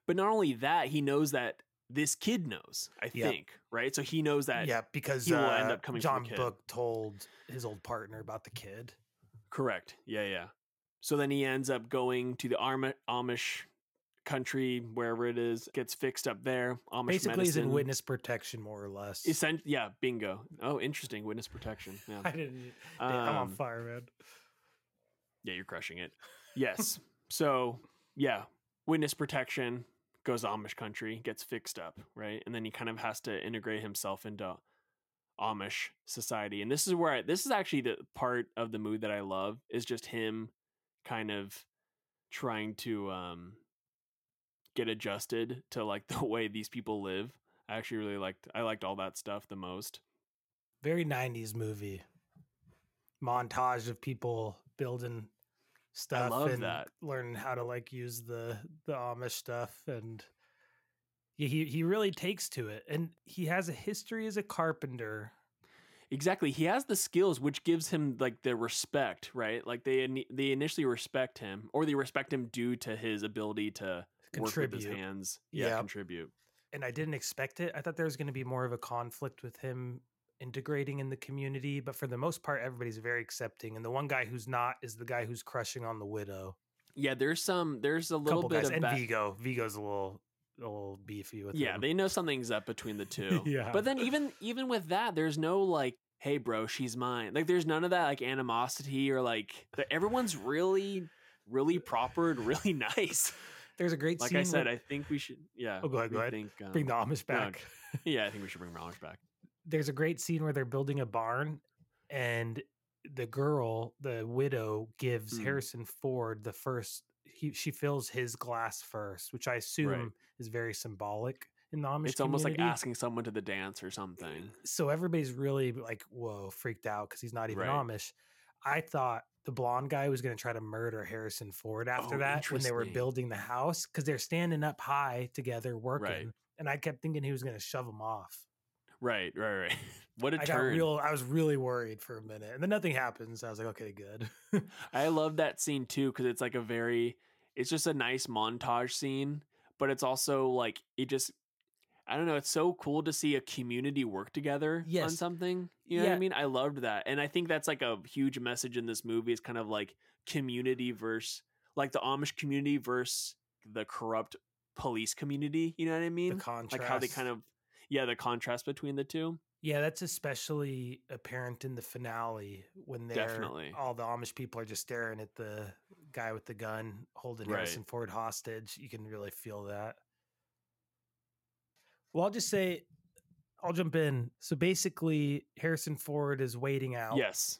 But not only that, he knows that this kid knows. I think right. So he knows that. yeah, because he will uh, end up coming John. Book told his old partner about the kid. Correct. Yeah, yeah. So then he ends up going to the Amish country, wherever it is, gets fixed up there. Amish Basically, he's in witness protection, more or less. Essen- yeah, bingo. Oh, interesting. Witness protection. Yeah. I didn't. Damn, I'm on Um, fire, man. Yeah, you're crushing it. Yes. so yeah, witness protection goes to Amish country, gets fixed up, right, and then he kind of has to integrate himself into Amish society. And this is where I, this is actually the part of the mood that I love is just him kind of trying to um get adjusted to like the way these people live. I actually really liked I liked all that stuff the most. Very '90s movie. Montage of people building stuff love and that. learning how to like use the the Amish stuff, and he he really takes to it. And he has a history as a carpenter. Exactly. He has the skills which gives him like the respect, right? Like they they initially respect him or they respect him due to his ability to work with his hands. Yeah, Yep. contribute. and I didn't expect it. I thought there was going to be more of a conflict with him integrating in the community, but for the most part, everybody's very accepting. And the one guy who's not is the guy who's crushing on the widow. Yeah, there's some there's a little Couple bit guys of and back- Viggo. Viggo's a little, a little beefy with Yeah, him. they know something's up between the two. Yeah. But then even even with that, there's no like, hey bro, she's mine. Like there's none of that like animosity or like everyone's really really proper and really nice. There's a great Like. I said, I think we should yeah. Oh, go ahead, go ahead. Think, um, bring the Amish no, back. yeah, I think we should bring Relish back. There's a great scene where they're building a barn, and the girl, the widow, gives Mm. Harrison Ford the first. He she fills his glass first, which I assume is very symbolic in the Amish. It's almost like asking someone to the dance or something. so everybody's really like whoa freaked out because he's not even Right. amish i thought the blonde guy was going to try to murder harrison ford after Oh, that when they were building the house because they're standing up high together working Right. and i kept thinking he was going to shove him off Right, right, right. What a i turn. real i was really worried for a minute and then nothing happens i was like okay good I love that scene too because it's like a very, it's just a nice montage scene, but it's also like it just, I don't know, it's so cool to see a community work together on something. You know what I mean? I loved that, and I think that's like a huge message in this movie. It's kind of like community versus like the Amish community versus the corrupt police community. You know what I mean? the contrast like how they kind of, yeah, the contrast between the two. yeah that's especially apparent in the finale when they're Definitely. all the amish people are just staring at the guy with the gun holding Right. harrison ford hostage you can really feel that well i'll just say i'll jump in so basically harrison ford is waiting out Yes,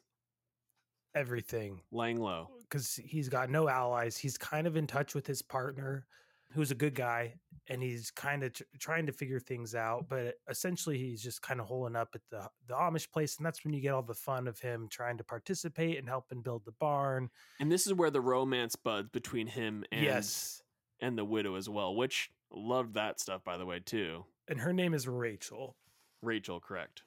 everything laying low. because he's got no allies he's kind of in touch with his partner who's a good guy, and he's kind of tr- trying to figure things out. But essentially, he's just kind of holing up at the the Amish place, and that's when you get all the fun of him trying to participate and helping build the barn. And this is where the romance buds between him and yes, and the widow as well, which loved that stuff by the way too. and her name is Rachel. Rachel, correct?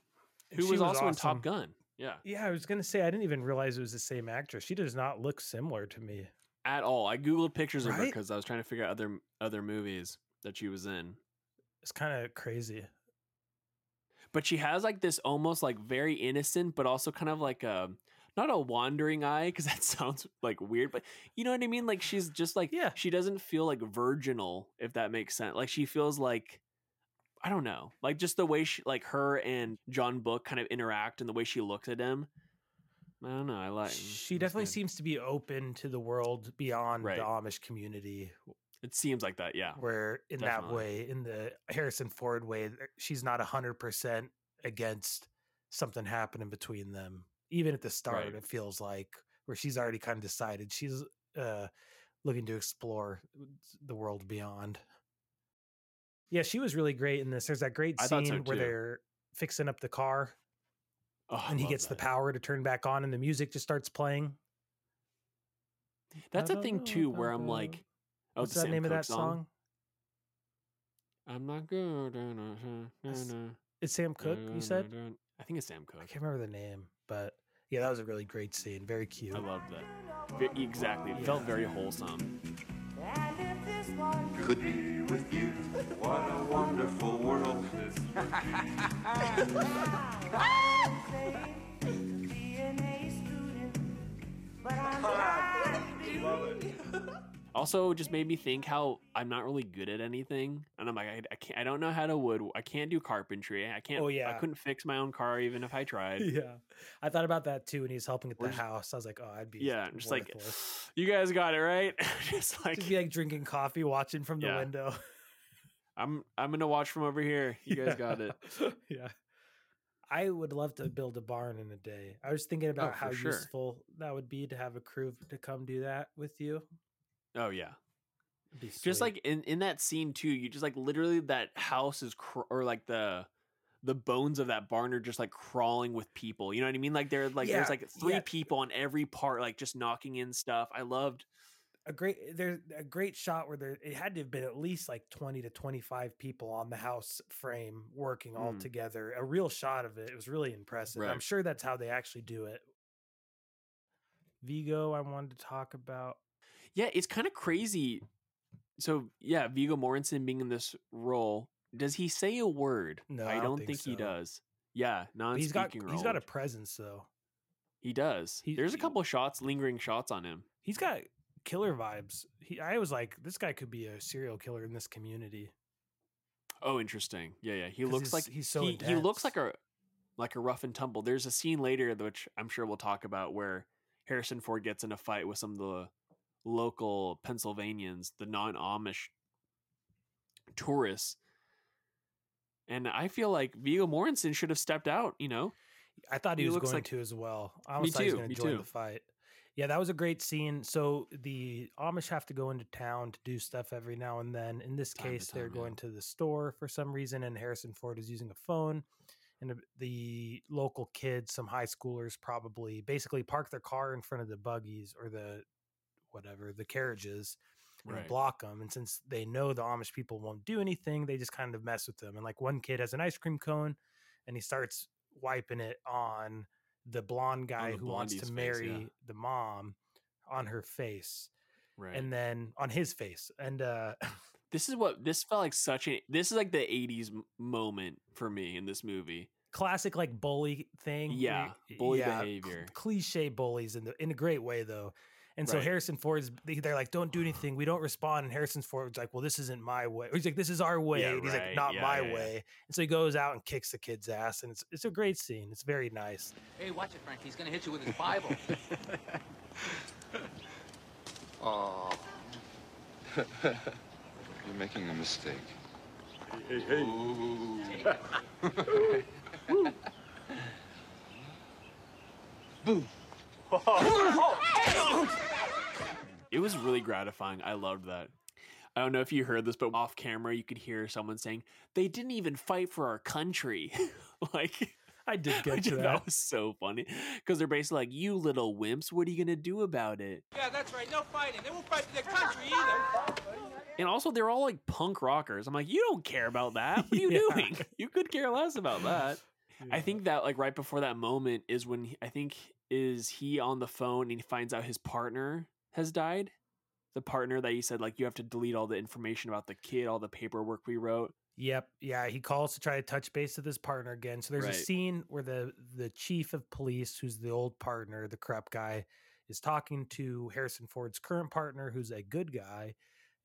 Who she was, also in. Top Gun? Yeah, Yeah, I was gonna say I didn't even realize it was the same actress. She does not look similar to me. At all. I googled pictures of her Right? because I was trying to figure out other other movies that she was in. It's kind of crazy. But she has like this almost like very innocent, but also kind of like a not a wandering eye because that sounds like weird, but you know what I mean. Like she's just like Yeah. she doesn't feel like virginal, if that makes sense. Like she feels like I don't know, like just the way she like her and John Book kind of interact and the way she looks at him. I don't know. I like. She definitely good. seems to be open to the world beyond Right. the Amish community, It seems like that. Yeah. where in that way, in the Harrison Ford way, she's not hundred percent against something happening between them. Even at the start, Right. it feels like where she's already kind of decided she's uh, looking to explore the world beyond. Yeah, she was really great in this. There's that great so, scene where they're fixing up the car Oh, and he love gets the power to turn back on and the music just starts playing. That's a thing too, where I'm like, oh, What's the that name of that song? I'm not good. That's- It's Sam Cooke. you said? I think it's Sam Cooke. I can't remember the name, but yeah, that was a really great scene. Very cute. I loved that. Exactly. It felt very wholesome. Could be with you. What a wonderful world. Ah, Also, just made me think how I'm not really good at anything, and I'm like, I, I can't, I don't know how to wood. I can't do carpentry. I can't. Oh, I couldn't fix my own car even if I tried. yeah, I thought about that too when he's helping at the just- house. I was like, oh, I'd be Yeah, I'm just like, you guys got it right. just like just be like drinking coffee, watching from the Yeah. window. I'm, I'm gonna watch from over here. You guys got it. yeah. I would love to build a barn in a day. I was thinking oh, about Oh, how sure. useful that would be to have a crew to come do that with you. Oh yeah. Just like in in that scene too you just like literally that house is cr- or like the the bones of that barn are just like crawling with people you know what i mean? Like they're like Yeah, there's like three yeah. people on every part like just knocking in stuff. I loved a great there's a great shot where there it had to have been at least like 20 to 25 people on the house frame working all Mm. together a real shot of it. It was really impressive. I'm sure that's how they actually do it. Viggo i wanted to talk about yeah it's kind of crazy. So yeah viggo mortensen being in this role does he say a word? No, i I don't, don't think, think he does. Yeah But he's got non-speaking he's got a presence though. He does. He- there's a he- couple shots lingering shots on him. He's got killer vibes. He i was like this guy could be a serial killer in this community. Oh, interesting. Yeah, yeah. He looks like he's so he, he looks like a like a rough and tumble. There's a scene later which I'm sure we'll talk about where Harrison Ford gets in a fight with some of the local Pennsylvanians, the non-Amish tourists. And I feel like Viggo Mortensen should have stepped out, you know? I thought he, He was going like- to as well. I Me almost thought he was too, going me to join too. the fight. Yeah, that was a great scene. So the Amish have to go into town to do stuff every now and then. In this Time case, they're yeah. going to the store for some reason, and Harrison Ford is using a phone. And the local kids, some high schoolers, probably basically park their car in front of the buggies or the whatever the carriages and block them. And since they know the Amish people won't do anything, they just kind of mess with them. And like one kid has an ice cream cone and he starts wiping it on the blonde guy the who wants to face, marry yeah. the mom on her face Right. and then on his face. And uh this is what this felt like such a this is like the 80s moment for me in this movie. classic like bully thing. Yeah, bully cl- behavior. cliche bullies in the in a great way though. And so Right. Harrison Ford's they- they're like, don't do anything. We don't respond. And Harrison Ford's like, well, this isn't my way. Or he's like, this is our way. Yeah, he's right. like, not Yeah, my yeah, yeah. way. And so he goes out and kicks the kid's ass. And it's it's a great scene. It's very nice. Hey, watch it, Frank. He's gonna hit you with his Bible. Oh. You're making a mistake. Oh. It was really gratifying. I loved that. I don't know if you heard this, but off camera, you could hear someone saying, They didn't even fight for our country. like, I did get which to that. that. was so funny because they're basically like, You little wimps, what are you going to do about it? Yeah, that's right. No fighting. They won't fight for their country either. And also, they're all like punk rockers. I'm like, You don't care about that. What are you Yeah. doing? You could care less about that. I think that like right before that moment is when he, I think is he on the phone and he finds out his partner has died. The partner that he said like you have to delete all the information about the kid, all the paperwork we wrote. Yep. Yeah. He calls to try to touch base with his partner again. So there's Right. a scene where the the chief of police, who's the old partner, the corrupt guy, is talking to Harrison Ford's current partner, who's a good guy,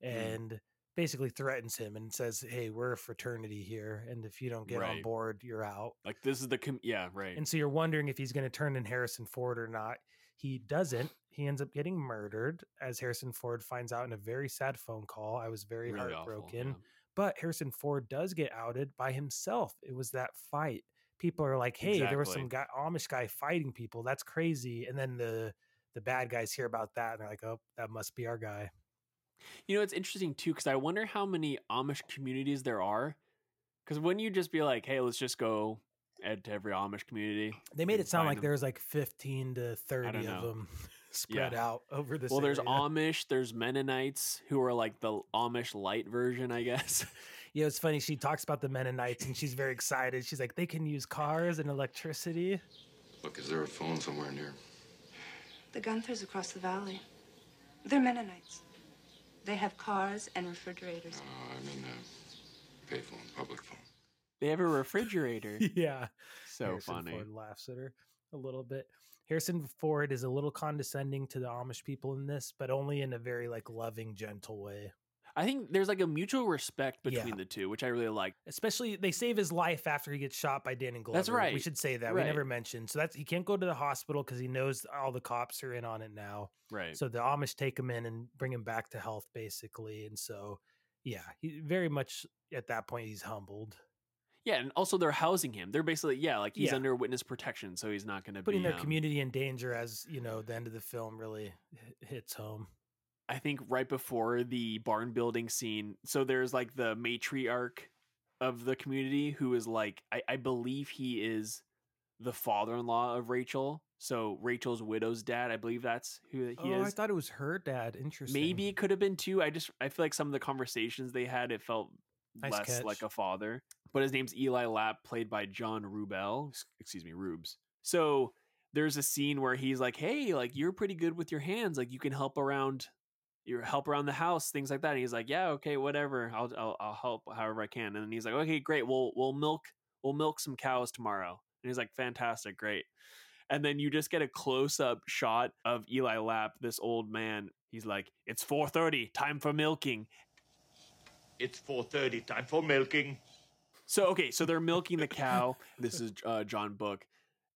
Mm. and basically threatens him and says, "Hey, we're a fraternity here, and if you don't get on board, you're out." Like this is the com- yeah right. And so you're wondering if he's going to turn in Harrison Ford or not. He doesn't. He ends up getting murdered, as Harrison Ford finds out in a very sad phone call. I was very Really awful, heartbroken. yeah. But Harrison Ford does get outed by himself. It was that fight. People are like, "Hey, there was some guy, Amish guy fighting people. That's crazy." And then the the bad guys hear about that and they're like, "Oh, that must be our guy." You know, it's interesting too because I wonder how many Amish communities there are. Because wouldn't you just be like, "Hey, let's just go to every Amish community"? They made it sound like them? there was like 15 to 30 of them spread out over this. Well, there's. Amish, there's Mennonites who are like the Amish light version, I guess. Yeah, it's funny. She talks about the Mennonites and she's very excited. She's like, they can use cars and electricity. Look, is there a phone somewhere near? The Gunthers across the valley. They're Mennonites. They have cars and refrigerators. Oh, I mean, uh, payphone, public phone. They have a refrigerator. yeah. so Harrison funny. Ford laughs at her a little bit. Harrison Ford is a little condescending to the Amish people in this, but only in a very like loving, gentle way. I think there's like a mutual respect between Yeah. the two, which I really like. Especially they save his life after he gets shot by Danny Glover. That's right. We should say that. We never mentioned. So that's he can't go to the hospital because he knows all the cops are in on it now. Right. So the Amish take him in and bring him back to health, basically. And so, yeah, he very much at that point he's humbled, yeah, and also they're housing him. They're basically yeah, like he's Yeah. under witness protection, so he's not going to be putting their um, community in danger. As you know, the end of the film really h- hits home. I think right before the barn building scene, so there's like the matriarch of the community who is like I, I believe he is the father-in-law of Rachel. So Rachel's widow's dad, I believe that's who he is. oh, I thought it was her dad. Interesting. Maybe it could have been too. I just I feel like some of the conversations they had, it felt Nice less catch. like a father. But his name's Eli Lapp, played by John Rubel. Excuse me, Rubes. So there's a scene where he's like, "Hey, like you're pretty good with your hands. Like you can help around, you help around the house, things like that." And he's like, "Yeah, okay, whatever. I'll I'll, I'll help however I can." And then he's like, "Okay, great. We'll we'll milk we'll milk some cows tomorrow." And he's like, "Fantastic, great." And then you just get a close up shot of Eli Lapp, this old man. He's like, "It's 4:30, time for milking." It's 4.30, time for milking. So okay, so they're milking the cow. this is uh, John Book,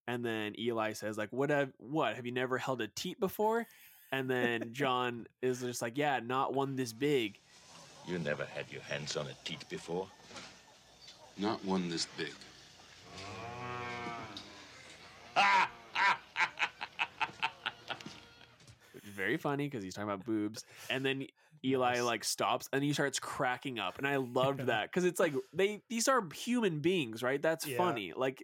and then Eli says like, "What have what? Have you never held a teat before?" And then John is just like, "Yeah, not one this big." You never had your hands on a teat before. Not one this big. Which is very funny because he's talking about boobs, and then Eli like stops and he starts cracking up, and I loved that because it's like they these are human beings, right? That's Yeah. funny. Like,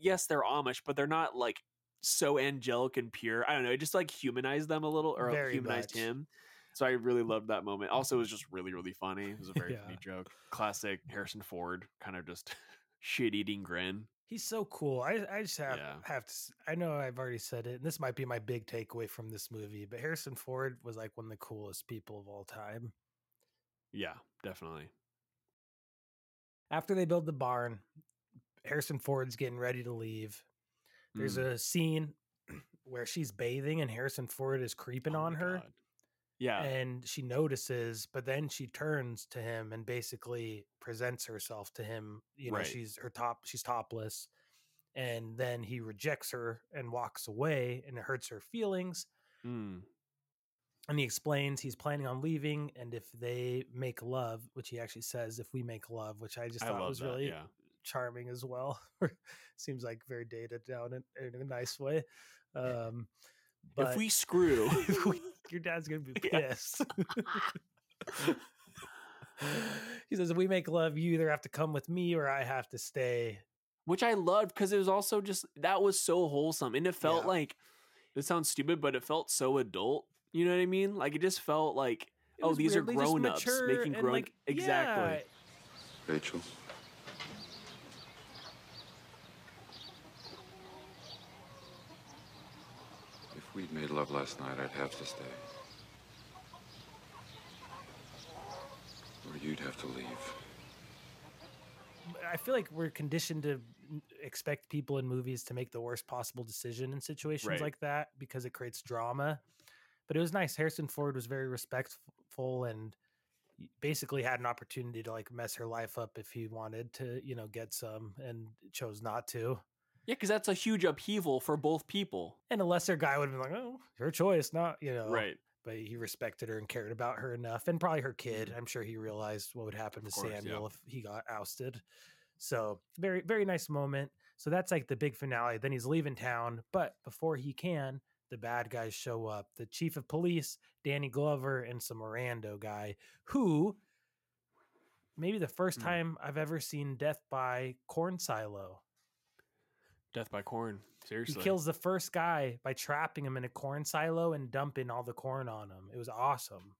yes, they're Amish, but they're not like so angelic and pure. I don't know. It just like humanized them a little, or Very humanized much. him. So I really loved that moment. Also, it was just really, really funny. It was a very Yeah. funny joke. Classic Harrison Ford, kind of just shit eating grin. He's so cool. I I just have Yeah. have to. I know I've already said it, and this might be my big takeaway from this movie. But Harrison Ford was like one of the coolest people of all time. Yeah, definitely. After they build the barn, Harrison Ford's getting ready to leave. There's Mm. a scene where she's bathing and Harrison Ford is creeping Oh on her. God. Yeah. and she notices but then she turns to him and basically presents herself to him you know Right. she's her top she's topless and then he rejects her and walks away and it hurts her feelings Mm. and he explains he's planning on leaving and if they make love which he actually says if we make love which i just thought love was that, really yeah. charming as well seems like very dated down in, in a nice way um but if we screw, if we- your dad's gonna be Yeah. pissed he says, "If we make love, you either have to come with me or I have to stay." which I loved because it was also just that was so wholesome and it felt Yeah. like it sounds stupid, but it felt so adult. You know what I mean? Like it just felt like It oh, these are grown ups making grown like, exactly. yeah, Rachel. We'd made love last night, I'd have to stay. Or you'd have to leave. I feel like we're conditioned to expect people in movies to make the worst possible decision in situations Right. like that because it creates drama. But it was nice. Harrison Ford was very respectful and basically had an opportunity to like mess her life up if he wanted to, you know, get some and chose not to. Yeah, because that's a huge upheaval for both people. And a lesser guy would have been like, "Oh, her choice, not you know." Right. But he respected her and cared about her enough, and probably her kid. I'm sure he realized what would happen to Of course, yeah. Samuel if he got ousted. So very, very nice moment. So that's like the big finale. Then he's leaving town, but before he can, the bad guys show up. The chief of police, Danny Glover, and some Mirando guy who maybe the first Hmm. time I've ever seen death by corn silo. Death by corn. Seriously. He kills the first guy by trapping him in a corn silo and dumping all the corn on him. It was awesome.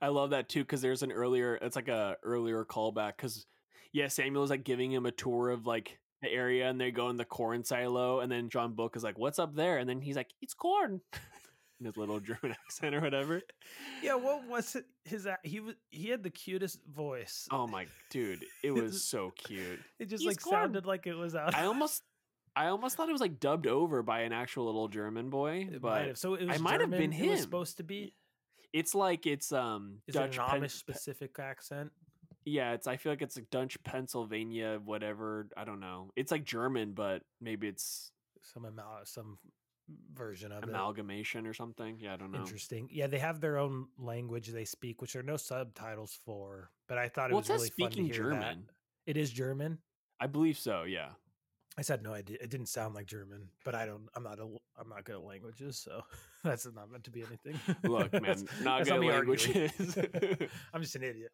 I love that too because there's an earlier. It's like a earlier callback because yeah, Samuel's like giving him a tour of like the area, and they go in the corn silo, and then John Book is like, "What's up there?" And then he's like, "It's corn." in his little German accent or whatever. Yeah, what was it? His he was he had the cutest voice. Oh my dude, it was so cute. It just "He's like corn." sounded like it was out. I almost, I almost thought it was like dubbed over by an actual little German boy, It but have. So it was I might have German, been It was him. supposed to be. it's like it's um Is Dutch. it an Pen- Amish specific accent? yeah, it's. I feel like it's like Dutch Pennsylvania, whatever. I don't know. It's like German, but maybe it's Some amal- some version of it. amalgamation or something. Yeah, I don't know. Interesting. Yeah, they have their own language they speak, which there are no subtitles for. But I thought it Well, was it really speaking hear that. German. It is German. I believe so. Yeah. I said no idea. It didn't sound like German, but I don't. I'm not. A, I'm not good at languages, so that's not meant to be anything. Look, man, That's- not that's good at languages. I'm just an idiot.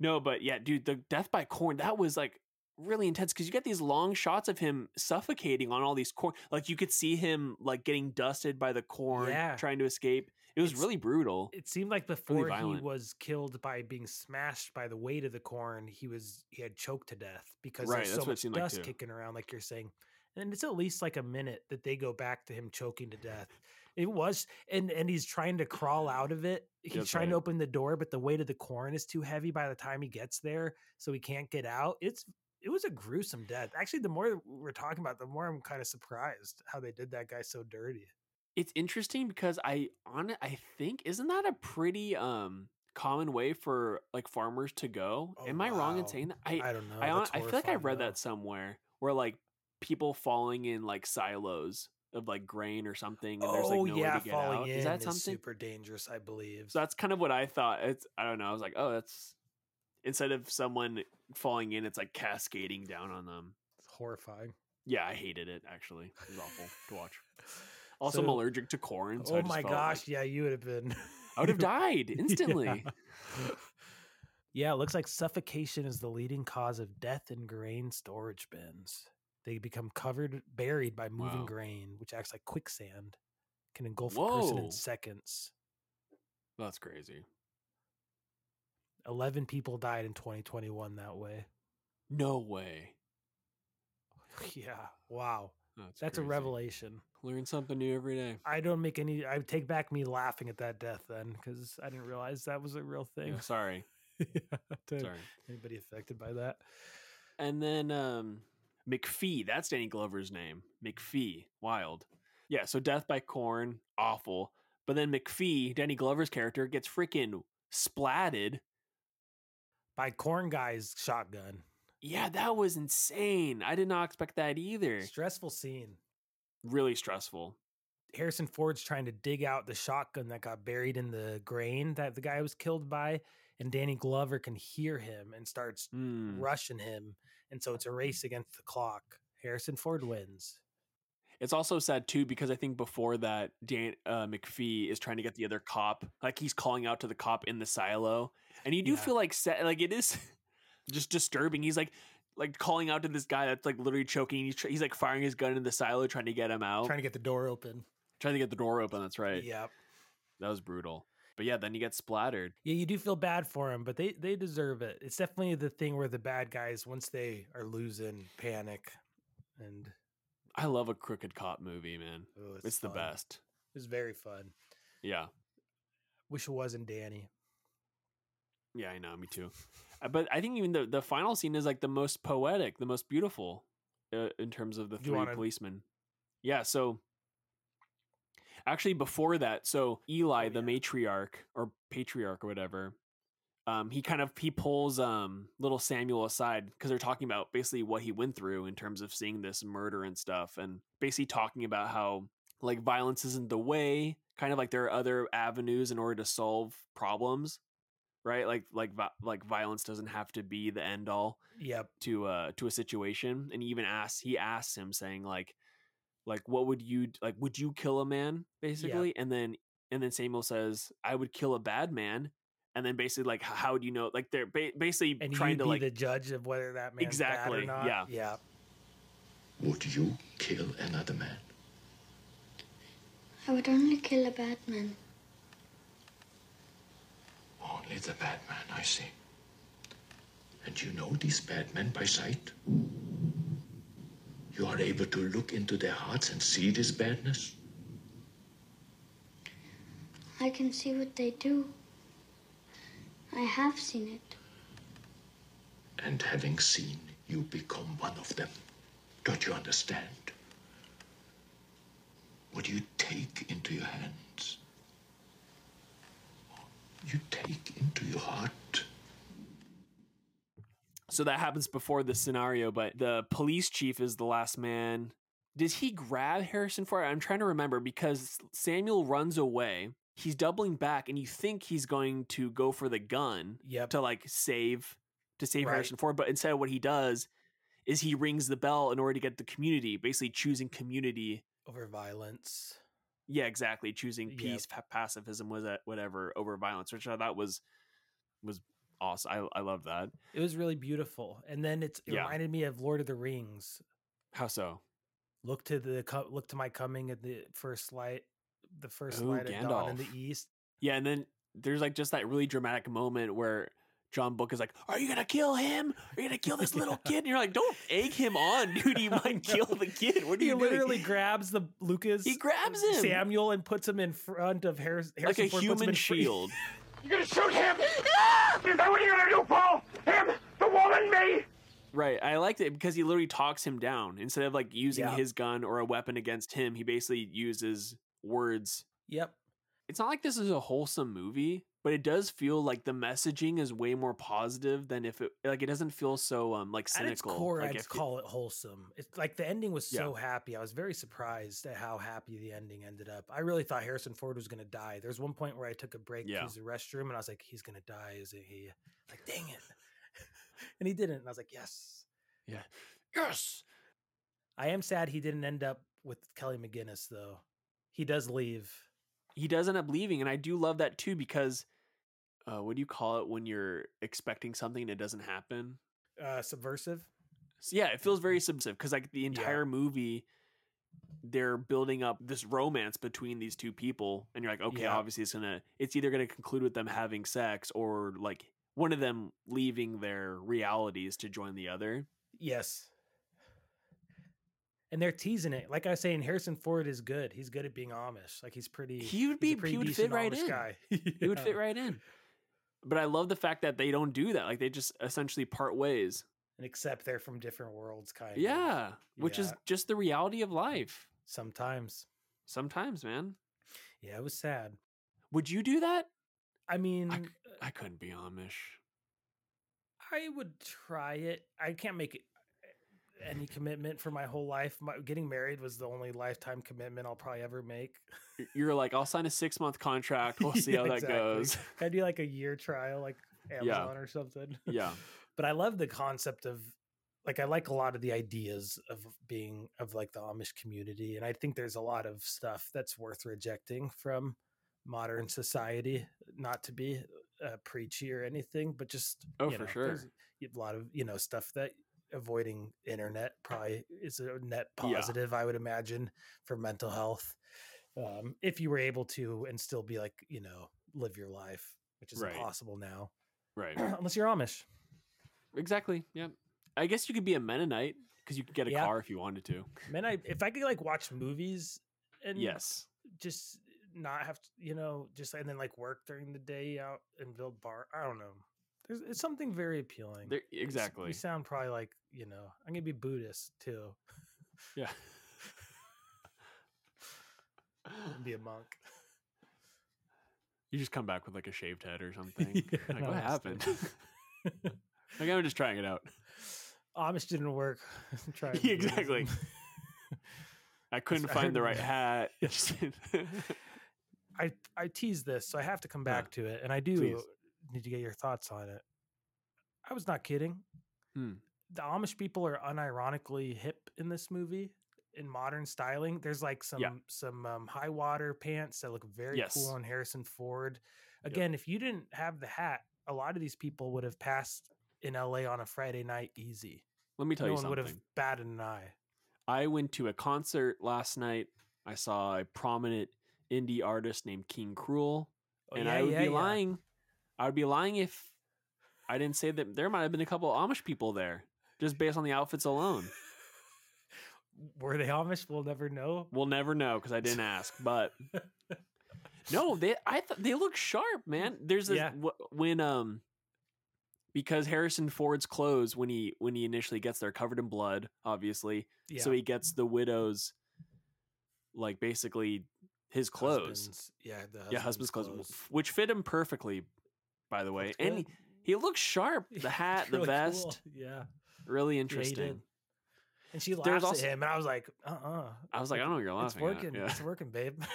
No, but yeah, dude, the death by corn that was like really intense because you get these long shots of him suffocating on all these corn. Like you could see him like getting dusted by the corn, Yeah. trying to escape. It was It's- really brutal. it seemed like before he was killed by being smashed by the weight of the corn, he was he had choked to death because Right, there's so much seemed like, dust kicking around, like you're saying. And it's at least like a minute that they go back to him choking to death. It was, and and he's trying to crawl out of it. He's That's trying to open the door, but the weight of the corn is too heavy by the time he gets there, so he can't get out. It's it was a gruesome death. Actually, the more we're talking about, the more I'm kind of surprised how they did that guy so dirty. It's interesting because I on I think isn't that a pretty um common way for like farmers to go? Oh, Am I wrong in saying that? I don't know. I, That's I feel like I read though. that somewhere where like people falling in like silos of like grain or something, and there's like oh no yeah, way to get falling out. in Is that something? super dangerous? I believe. So that's kind of what I thought. It's I don't know. I was like, oh, that's instead of someone falling in, it's like cascading down on them. It's horrifying. Yeah, I hated it. Actually, it was awful to watch. Also, I'm allergic to corn. So oh I oh my gosh, like yeah, you would have been. I would have died instantly. Yeah. Yeah, it looks like suffocation is the leading cause of death in grain storage bins. They become covered, buried by moving Wow. grain, which acts like quicksand, can engulf a person in seconds. That's crazy. 11 people died in 2021 that way. No way. Yeah, wow. That's, That's a revelation. Learn something new every day. I don't make any, I take back me laughing at that death then because I didn't realize that was a real thing. Yeah, sorry. Yeah, Sorry. Anybody affected by that? And then um McFee, that's Danny Glover's name. McFee, wild. Yeah, so death by corn, awful. But then McFee, Danny Glover's character, gets freaking splatted. By Corn Guy's shotgun. Yeah, that was insane. I did not expect that either. Stressful scene. Really stressful. Harrison Ford's trying to dig out the shotgun that got buried in the grain that the guy was killed by, and Danny Glover can hear him and starts Mm. rushing him, and so it's a race against the clock. Harrison Ford wins. It's also sad too because I think before that, Dan uh, McFee is trying to get the other cop. Like he's calling out to the cop in the silo, and you do Yeah. feel like like it is just disturbing. He's like like calling out to this guy that's like literally choking. He's, tr- he's like firing his gun in the silo, trying to get him out, Trying to get the door open. trying to get the door open. That's right. Yep. That was brutal. But yeah, then you get splattered. Yeah, you do feel bad for him, but they they deserve it. It's definitely the thing where the bad guys, once they are losing, panic, and I love a crooked cop movie, man. oh, It's, the best. It's very fun. Yeah. Wish it wasn't Danny. Yeah, I know. Me too. Uh, But I think even the the final scene is like the most poetic, the most beautiful uh, in terms of the three wanna- policemen. Yeah. So actually, before that, so Eli, Oh, the yeah. matriarch or patriarch or whatever, um, he kind of he pulls um little Samuel aside because they're talking about basically what he went through in terms of seeing this murder and stuff, and basically talking about how like violence isn't the way. Kind of like there are other avenues in order to solve problems right like like like violence doesn't have to be the end all Yep. to uh to a situation and he even asks he asks him saying like like what would you like would you kill a man basically and then and then Samuel says I would kill a bad man and then basically like how do you know like they're ba- basically And trying to be like the judge of whether that man Exactly, bad or not. yeah. Yeah. Would you kill another man? I would only kill a bad man. Only the bad man, I see. And you know these bad men by sight? You are able to look into their hearts and see this badness? I can see what they do. I have seen it. And having seen, you become one of them. Don't you understand? What do you take into your hands, you take into your heart. so that happens before the scenario but the police chief is the last man does he grab harrison ford i'm trying to remember because samuel runs away he's doubling back and you think he's going to go for the gun Yep. to like save to save Right. harrison ford but instead what he does is he rings the bell in order to get the community basically choosing community Over violence. Yeah exactly choosing Yep. peace pa- pacifism was that whatever over violence which i thought was was awesome i, I love that It was really beautiful. And then it's, it Yeah. reminded me of Lord of the Rings. how so Look to the co- look to my coming at the first light, the first Ooh, light at dawn in the east. Yeah, and then there's like just that really dramatic moment where John Book is like, "Are you gonna kill him? Are you gonna kill this little kid?" And you're like, "Don't egg him on, dude. He might kill the kid. What are He you literally doing?" grabs the Lukas. He grabs him Samuel and puts him in front of Harris, like a Ford, human shield. You gonna shoot him? Ah! Is that what you're gonna do, Paul? Him? The woman? Me? Right. I liked it because he literally talks him down instead of like using Yeah. his gun or a weapon against him. He basically uses words. Yep. It's not like this is a wholesome movie, but it does feel like the messaging is way more positive than if it like it doesn't feel so um like cynical. At its core, like I'd it- call it wholesome. It's like the ending was Yeah. so happy. I was very surprised at how happy the ending ended up. I really thought Harrison Ford was going to die. There's one point where I took a break Yeah. to use the restroom, and I was like, "He's going to die, isn't he?" Like, dang it! and he didn't. And I was like, "Yes." Yeah. Yes. I am sad he didn't end up with Kelly McGillis, though. He does leave. He does end up leaving and i do love that too because uh, what do you call it when you're expecting something and it doesn't happen Uh, subversive. so yeah it feels very subversive because like the entire movie they're building up this romance between these two people and you're like okay Yeah. obviously it's gonna it's either gonna conclude with them having sex or like one of them leaving their realities to join the other Yes. And they're teasing it. Like I was saying, Harrison Ford is good. He's good at being Amish. Like he's pretty. He would be- he would fit right Amish in. Guy. he would fit right in but i love the fact that they don't do that like they just essentially part ways And except they're from different worlds, kind of. yeah which is just the reality of life sometimes. sometimes man Yeah, it was sad. Would you do that? I mean, I couldn't be Amish. I would try it. I can't make it any commitment for my whole life. My, getting married was the only lifetime commitment I'll probably ever make. You're like, I'll sign a six month contract. We'll see Yeah, how that exactly. goes. I'd do like a year trial, like Amazon or something. Yeah. but I love the concept of like I like a lot of the ideas of being of like the Amish community, and I think there's a lot of stuff that's worth rejecting from modern society. Not to be uh, preachy or anything, but just Oh, you for know, sure. a lot of you know stuff that avoiding internet probably is a net Yeah. positive. I would imagine for mental health, um, if you were able to and still be like you know live your life, which is Right. impossible now, Right. unless you're Amish. exactly. Yeah. I guess you could be a Mennonite because you could get a Yeah. car if you wanted to. Man, I if I could like watch movies and Yes. just not have to, you know, just and then like work during the day out and build bar. I don't know. There's it's something very appealing. There, exactly. We sound probably like you know I'm gonna be Buddhist too. Yeah. be a monk. You just come back with like a shaved head or something. Yeah, like, no, what happened? like, I'm just trying it out. Amish didn't work. Try Yeah, exactly. I couldn't find heard the right hat. I I teased this, so I have to come Yeah. back to it, and I do Please. Need to get your thoughts on it. I was not kidding. Hmm. The Amish people are unironically hip in this movie in modern styling. There's like some Yeah. some um, high water pants that look very Yes. cool on Harrison Ford. Again, if you didn't have the hat, a lot of these people would have passed in LA on a Friday night easy. Let me tell no you one would something. have batted an eye. I went to a concert last night. I saw a prominent indie artist named King Krule, Oh, and yeah, I would yeah, be lying. I would be lying if I didn't say that there might have been a couple Amish people there, just based on the outfits alone. Were they Amish? We'll never know. We'll never know because I didn't ask. But no, they I thought they look sharp, man. There's a Yeah. wh- when um because Harrison Ford's clothes when he when he initially gets there covered in blood, obviously. Yeah. So he gets the widow's like basically his clothes. Husband's- yeah, the yeah, husband's clothes, which fit him perfectly, by the way. And he, he looks sharp. The hat, the vest, cool. Yeah. really interesting. And she There's laughs also- at him, and I was like, "Uh, uh I was like, I don't know you're it's laughing at." working, Yeah. it's working, babe."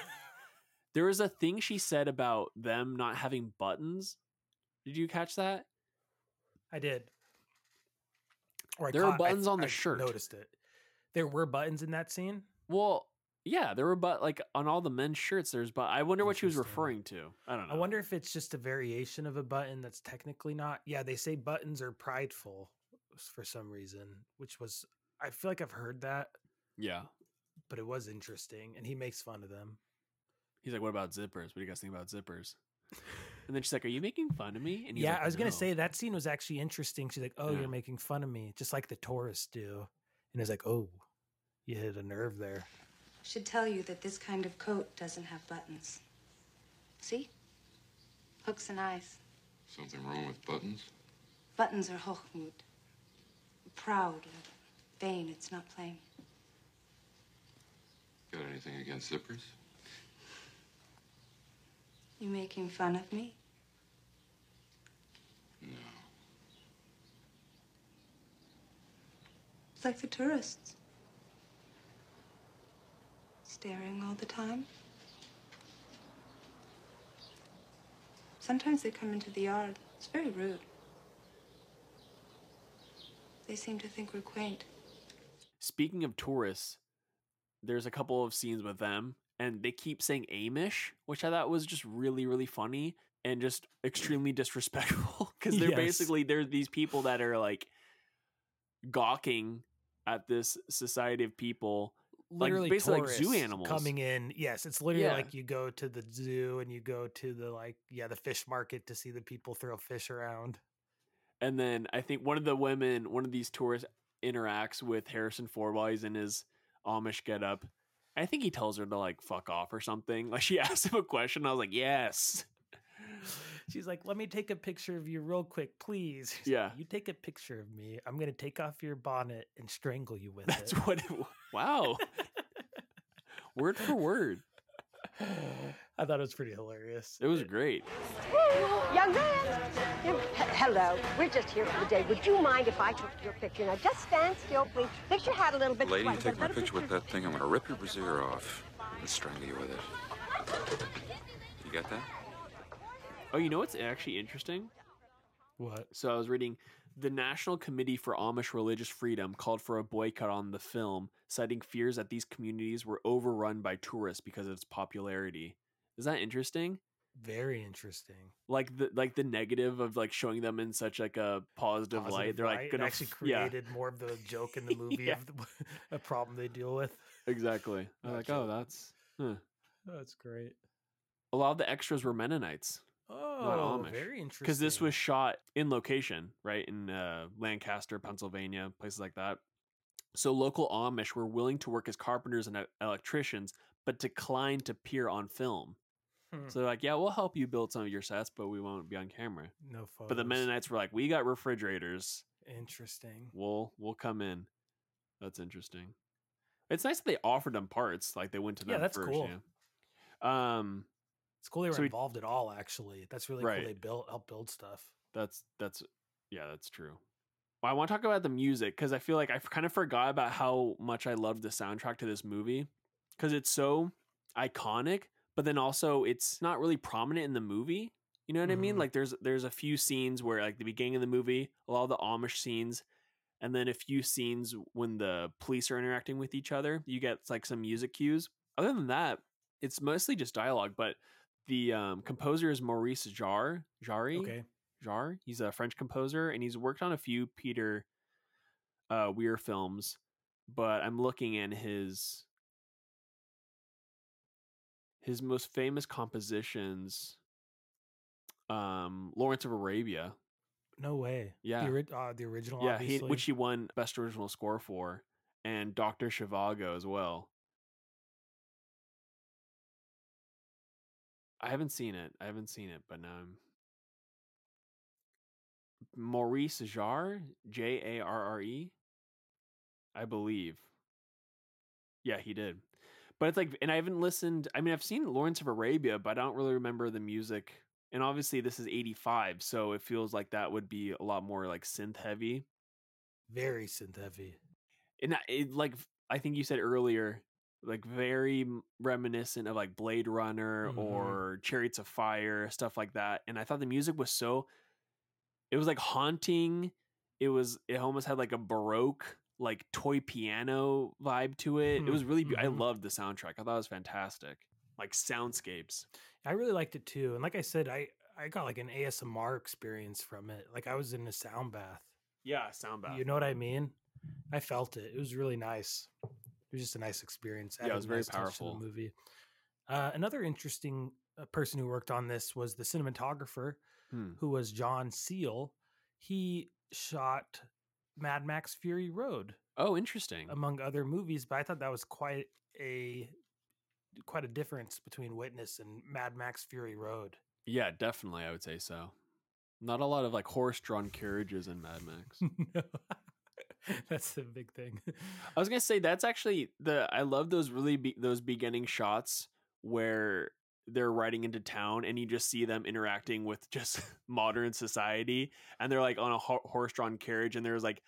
There was a thing she said about them not having buttons. Did you catch that? I did. Or I There are caught- I- buttons on the I shirt. Noticed it. There were buttons in that scene. Well, yeah, there were but like on all the men's shirts. There's but I wonder what she was referring to. I don't know. I wonder if it's just a variation of a button that's technically not. Yeah, they say buttons are prideful for some reason, which was I feel like I've heard that, Yeah, but it was interesting, and he makes fun of them. he's like, "What about zippers? What do you guys think about zippers?" And then she's like, "Are you making fun of me?" And he's yeah, like, I was gonna say that scene was actually interesting. She's like, "Oh, Yeah. you're making fun of me, just like the tourists do," and it's like, "Oh, you hit a nerve there." Should tell you that this kind of coat doesn't have buttons. See? Hooks and eyes. Something wrong with buttons? Buttons are hochmut. Proud or vain, it's not plain. Got anything against zippers? You making fun of me? No. It's like the tourists. Staring all the time. Sometimes they come into the yard. It's very rude. They seem to think we're quaint. Speaking of tourists, there's a couple of scenes with them, and they keep saying Amish, which I thought was just really, really funny and just extremely disrespectful because they're Yes. basically they're these people that are like gawking at this society of people, literally like basically like zoo animals. coming in. Yes, it's literally Yeah. like you go to the zoo and you go to the like yeah the fish market to see the people throw fish around. And then I think one of the women, one of these tourists, interacts with Harrison Ford while he's in his Amish getup. I think he tells her to like fuck off or something. Like she asked him a question. I was like, yes. She's like, "Let me take a picture of you real quick, please." He's like, Yeah. you take a picture of me. I'm gonna take off your bonnet and strangle you with That's it. That's what. It, wa- wow. word for word. I thought it was pretty hilarious. It was great. Young man! Hello, we're just here for the day. Would you mind if I took your picture? Now, just stand still, please. Lift your hat a little bit. Lady, you take my better picture with that thing, I'm gonna rip your brassiere off and strangle you with it. You got that? Oh, you know what's actually interesting? What? So I was reading The National Committee for Amish Religious Freedom called for a boycott on the film, citing fears that these communities were overrun by tourists because of its popularity. Is that interesting? Very interesting. Like the like the negative of like showing them in such like a positive, light. They're light. like gonna actually f- yeah, created more of the joke in the movie Yeah. of the, a problem they deal with. exactly. Like, oh, that's huh. That's great. a lot of the extras were Mennonites. Oh, Amish. very interesting. because this was shot in location, right in uh, Lancaster, Pennsylvania, places like that. So local Amish were willing to work as carpenters and electricians, but declined to appear on film. Hmm. So they're like, yeah, we'll help you build some of your sets, but we won't be on camera. no photos. But the Mennonites were like, we got refrigerators. Interesting. We'll we'll come in. That's interesting. It's nice that they offered them parts, like they went to them Yeah, that's first. cool. Yeah. Um, It's cool they were So involved at all. Actually, that's really Right. cool. They built help build stuff. That's that's yeah, that's true. Well, I want to talk about the music because I feel like I kind of forgot about how much I loved the soundtrack to this movie because it's so iconic, but then also it's not really prominent in the movie. You know what I mean? Mhm. Like there's there's a few scenes where like the beginning of the movie, a lot of the Amish scenes, and then a few scenes when the police are interacting with each other. You get like some music cues. Other than that, it's mostly just dialogue. But the um, composer is Maurice Jarre. Jarre. Okay. Jarre. He's a French composer and he's worked on a few Peter uh, Weir films, but I'm looking in his his most famous compositions. Um, Lawrence of Arabia. No way. Yeah. The, ori- uh, the original. Yeah, he, which he won best original score for, and Doctor Zhivago as well. I haven't seen it. I haven't seen it, but now I'm Maurice Jarre, J A R R E. I believe. Yeah, he did. But it's like, and I haven't listened. I mean, I've seen Lawrence of Arabia, but I don't really remember the music. And obviously, this is 85, so it feels like that would be a lot more like synth heavy. very synth heavy. And I- it, like, I think you said earlier, like very reminiscent of like Blade Runner Mhm. or Chariots of Fire, stuff like that. And I thought the music was so, it was like haunting. It was, it almost had like a Baroque, like toy piano vibe to it. It Hmm, was really, be- I mhm. loved the soundtrack. I thought it was fantastic. Like soundscapes. I really liked it too. And like I said, I I got like an ASMR experience from it. Like I was in a sound bath. Yeah, sound bath. You know what I mean? I felt it. It was really nice. It was just a nice experience. Yeah, it was a very nice to powerful. The movie. Uh, another interesting uh, person who worked on this was the cinematographer, Hmm. who was John Seale. He shot Mad Max Fury Road, Oh, interesting. among other movies, but I thought that was quite a quite a difference between Witness and Mad Max Fury Road. yeah, definitely. I would say so. Not a lot of like horse drawn carriages in Mad Max. no. That's the big thing. I was gonna say that's actually the I love those really be, those beginning shots where they're riding into town and you just see them interacting with just modern society and they're like on a ho- horse-drawn carriage and there's like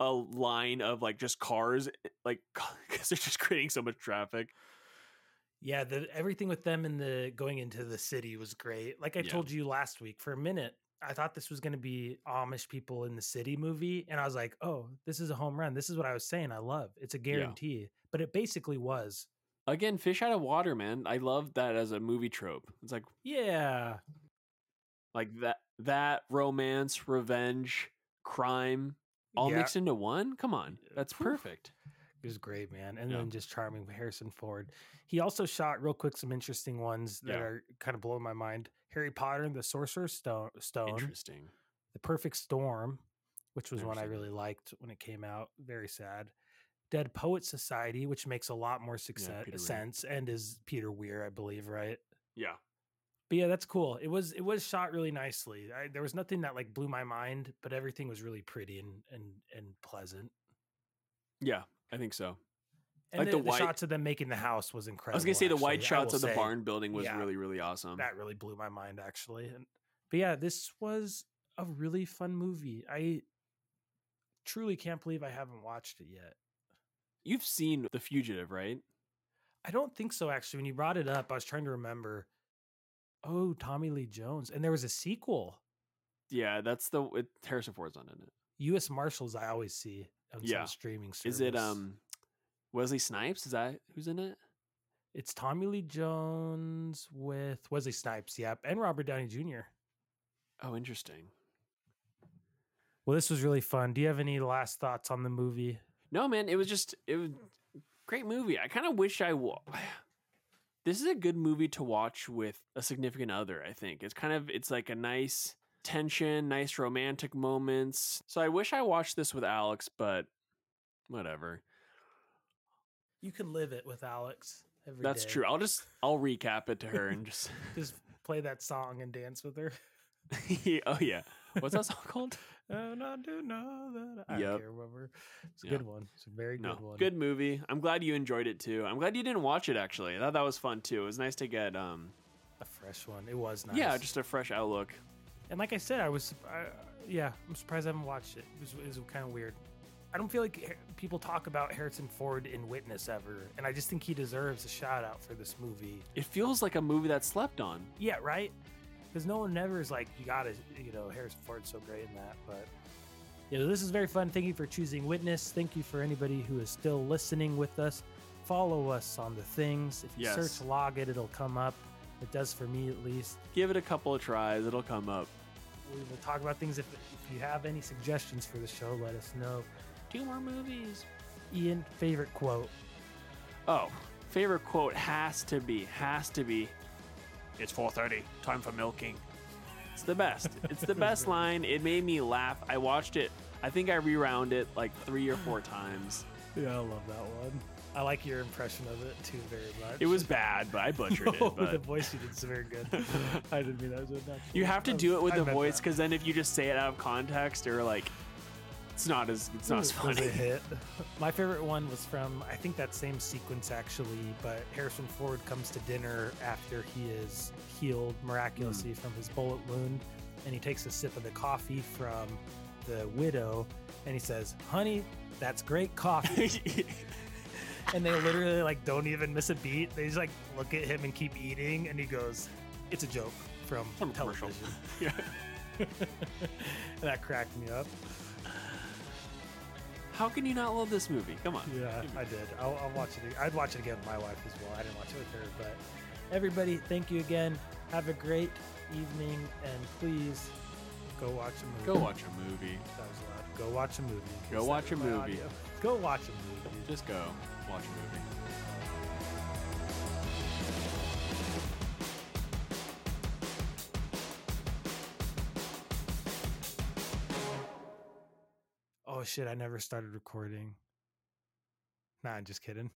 a line of like just cars eh, like because they're just creating so much traffic. Yeah, the everything with them in the going into the city was great. Like I Yeah. told you last week, for a minute, I thought this was going to be Amish people in the city movie, and I was like, "Oh, this is a home run. This is what I was saying. I love. It's a guarantee." But it basically was. Again, fish out of water, man. I love that as a movie trope. It's like Yeah, like that that romance, revenge, crime all Yeah. mixed into one. Come on, that's perfect. it was great, man. And Yeah. then just charming Harrison Ford. He also shot real quick some interesting ones that Yeah. are kind of blowing my mind. Harry Potter and the Sorcerer's Stone, Stone Interesting. The Perfect Storm, which was one I really liked when it came out. Very sad. Dead Poet Society, which makes a lot more success, Weir. sense and is Peter Weir, I believe, right? Yeah. But yeah, that's cool. It was it was shot really nicely. I, there was nothing that like blew my mind, but everything was really pretty and and and pleasant. Yeah, I think so. And Like the, the the white- shots of them making the house was incredible. I was gonna say the white actually, shots of the say. barn building was Yeah. really, really awesome. that really blew my mind actually. And but yeah, this was a really fun movie. I truly can't believe I haven't watched it yet. You've seen The Fugitive, right? I don't think so actually. When you brought it up, I was trying to remember. Oh, Tommy Lee Jones. And there was a sequel. Yeah, that's the it, Harrison Ford's on in it. U.S. Marshals I always see on Yeah. some streaming service. Is it um Wesley Snipes? Is that who's in it? It's Tommy Lee Jones with Wesley Snipes, yep, and Robert Downey Jr. Oh, interesting. Well, this was really fun. Do you have any last thoughts on the movie? No, man, it was just it was great movie. I kind of wish I This is a good movie to watch with a significant other, I think. It's kind of it's like a nice tension, nice romantic moments. So I wish I watched this with Alex, but whatever. You can live it with Alex. Every That's day. true. I'll just I'll recap it to her and just Just play that song and dance with her. Oh yeah. What's that song called? And I do know that I Yep. don't care. Whatever. It's a Yeah. good one. It's a very No, good one. good movie. I'm glad you enjoyed it too. I'm glad you didn't watch it actually. I thought that was fun too. It was nice to get um A fresh one. It was nice. yeah, just a fresh outlook. And like I said, I was, I, yeah, I'm surprised I haven't watched it. It was, it was kind of weird. I don't feel like people talk about Harrison Ford in Witness ever, and I just think he deserves a shout out for this movie. It feels like a movie that slept on. Yeah, right. Because no one ever is like, you gotta, you know, Harrison Ford's so great in that. But yeah, this is very fun. Thank you for choosing Witness. Thank you for anybody who is still listening with us. Follow us on the things. If you Yes. search log it, it'll come up. It does for me at least. Give it a couple of tries, it'll come up. We will talk about things. If, if you have any suggestions for the show, let us know. Two more movies. Ian, favorite quote. Oh, favorite quote has to be, has to be, it's 4.30, time for milking. It's the best. It's the best line. It made me laugh. I watched it, I think I rewound it like three or four times. Yeah, I love that one. I like your impression of it too very much. It was bad, but I butchered it. Oh, But the voice you did is very good. I didn't mean that was you have to do it with I the voice because then if you just say it out of context or like, it's not as, it's not as Was funny. a hit. My favorite one was from I think that same sequence actually, but Harrison Ford comes to dinner after he is healed miraculously Hmm. from his bullet wound, and he takes a sip of the coffee from the widow, and he says, "Honey, that's great coffee." and they literally like don't even miss a beat. They just like look at him and keep eating, and he goes, "It's a joke from, From a commercial." television." and that cracked me up. How can you not love this movie? Come on. Yeah, I did. I'll, I'll watch it. I'd watch it again with my wife as well. I didn't watch it with her, but everybody, thank you again. Have a great evening, and please go watch a movie. Go watch a movie. That was loud. Go watch a movie. Go watch a movie. audio. Go watch a movie. Just go watch a movie. Oh shit! I never started recording. Nah, I'm just kidding.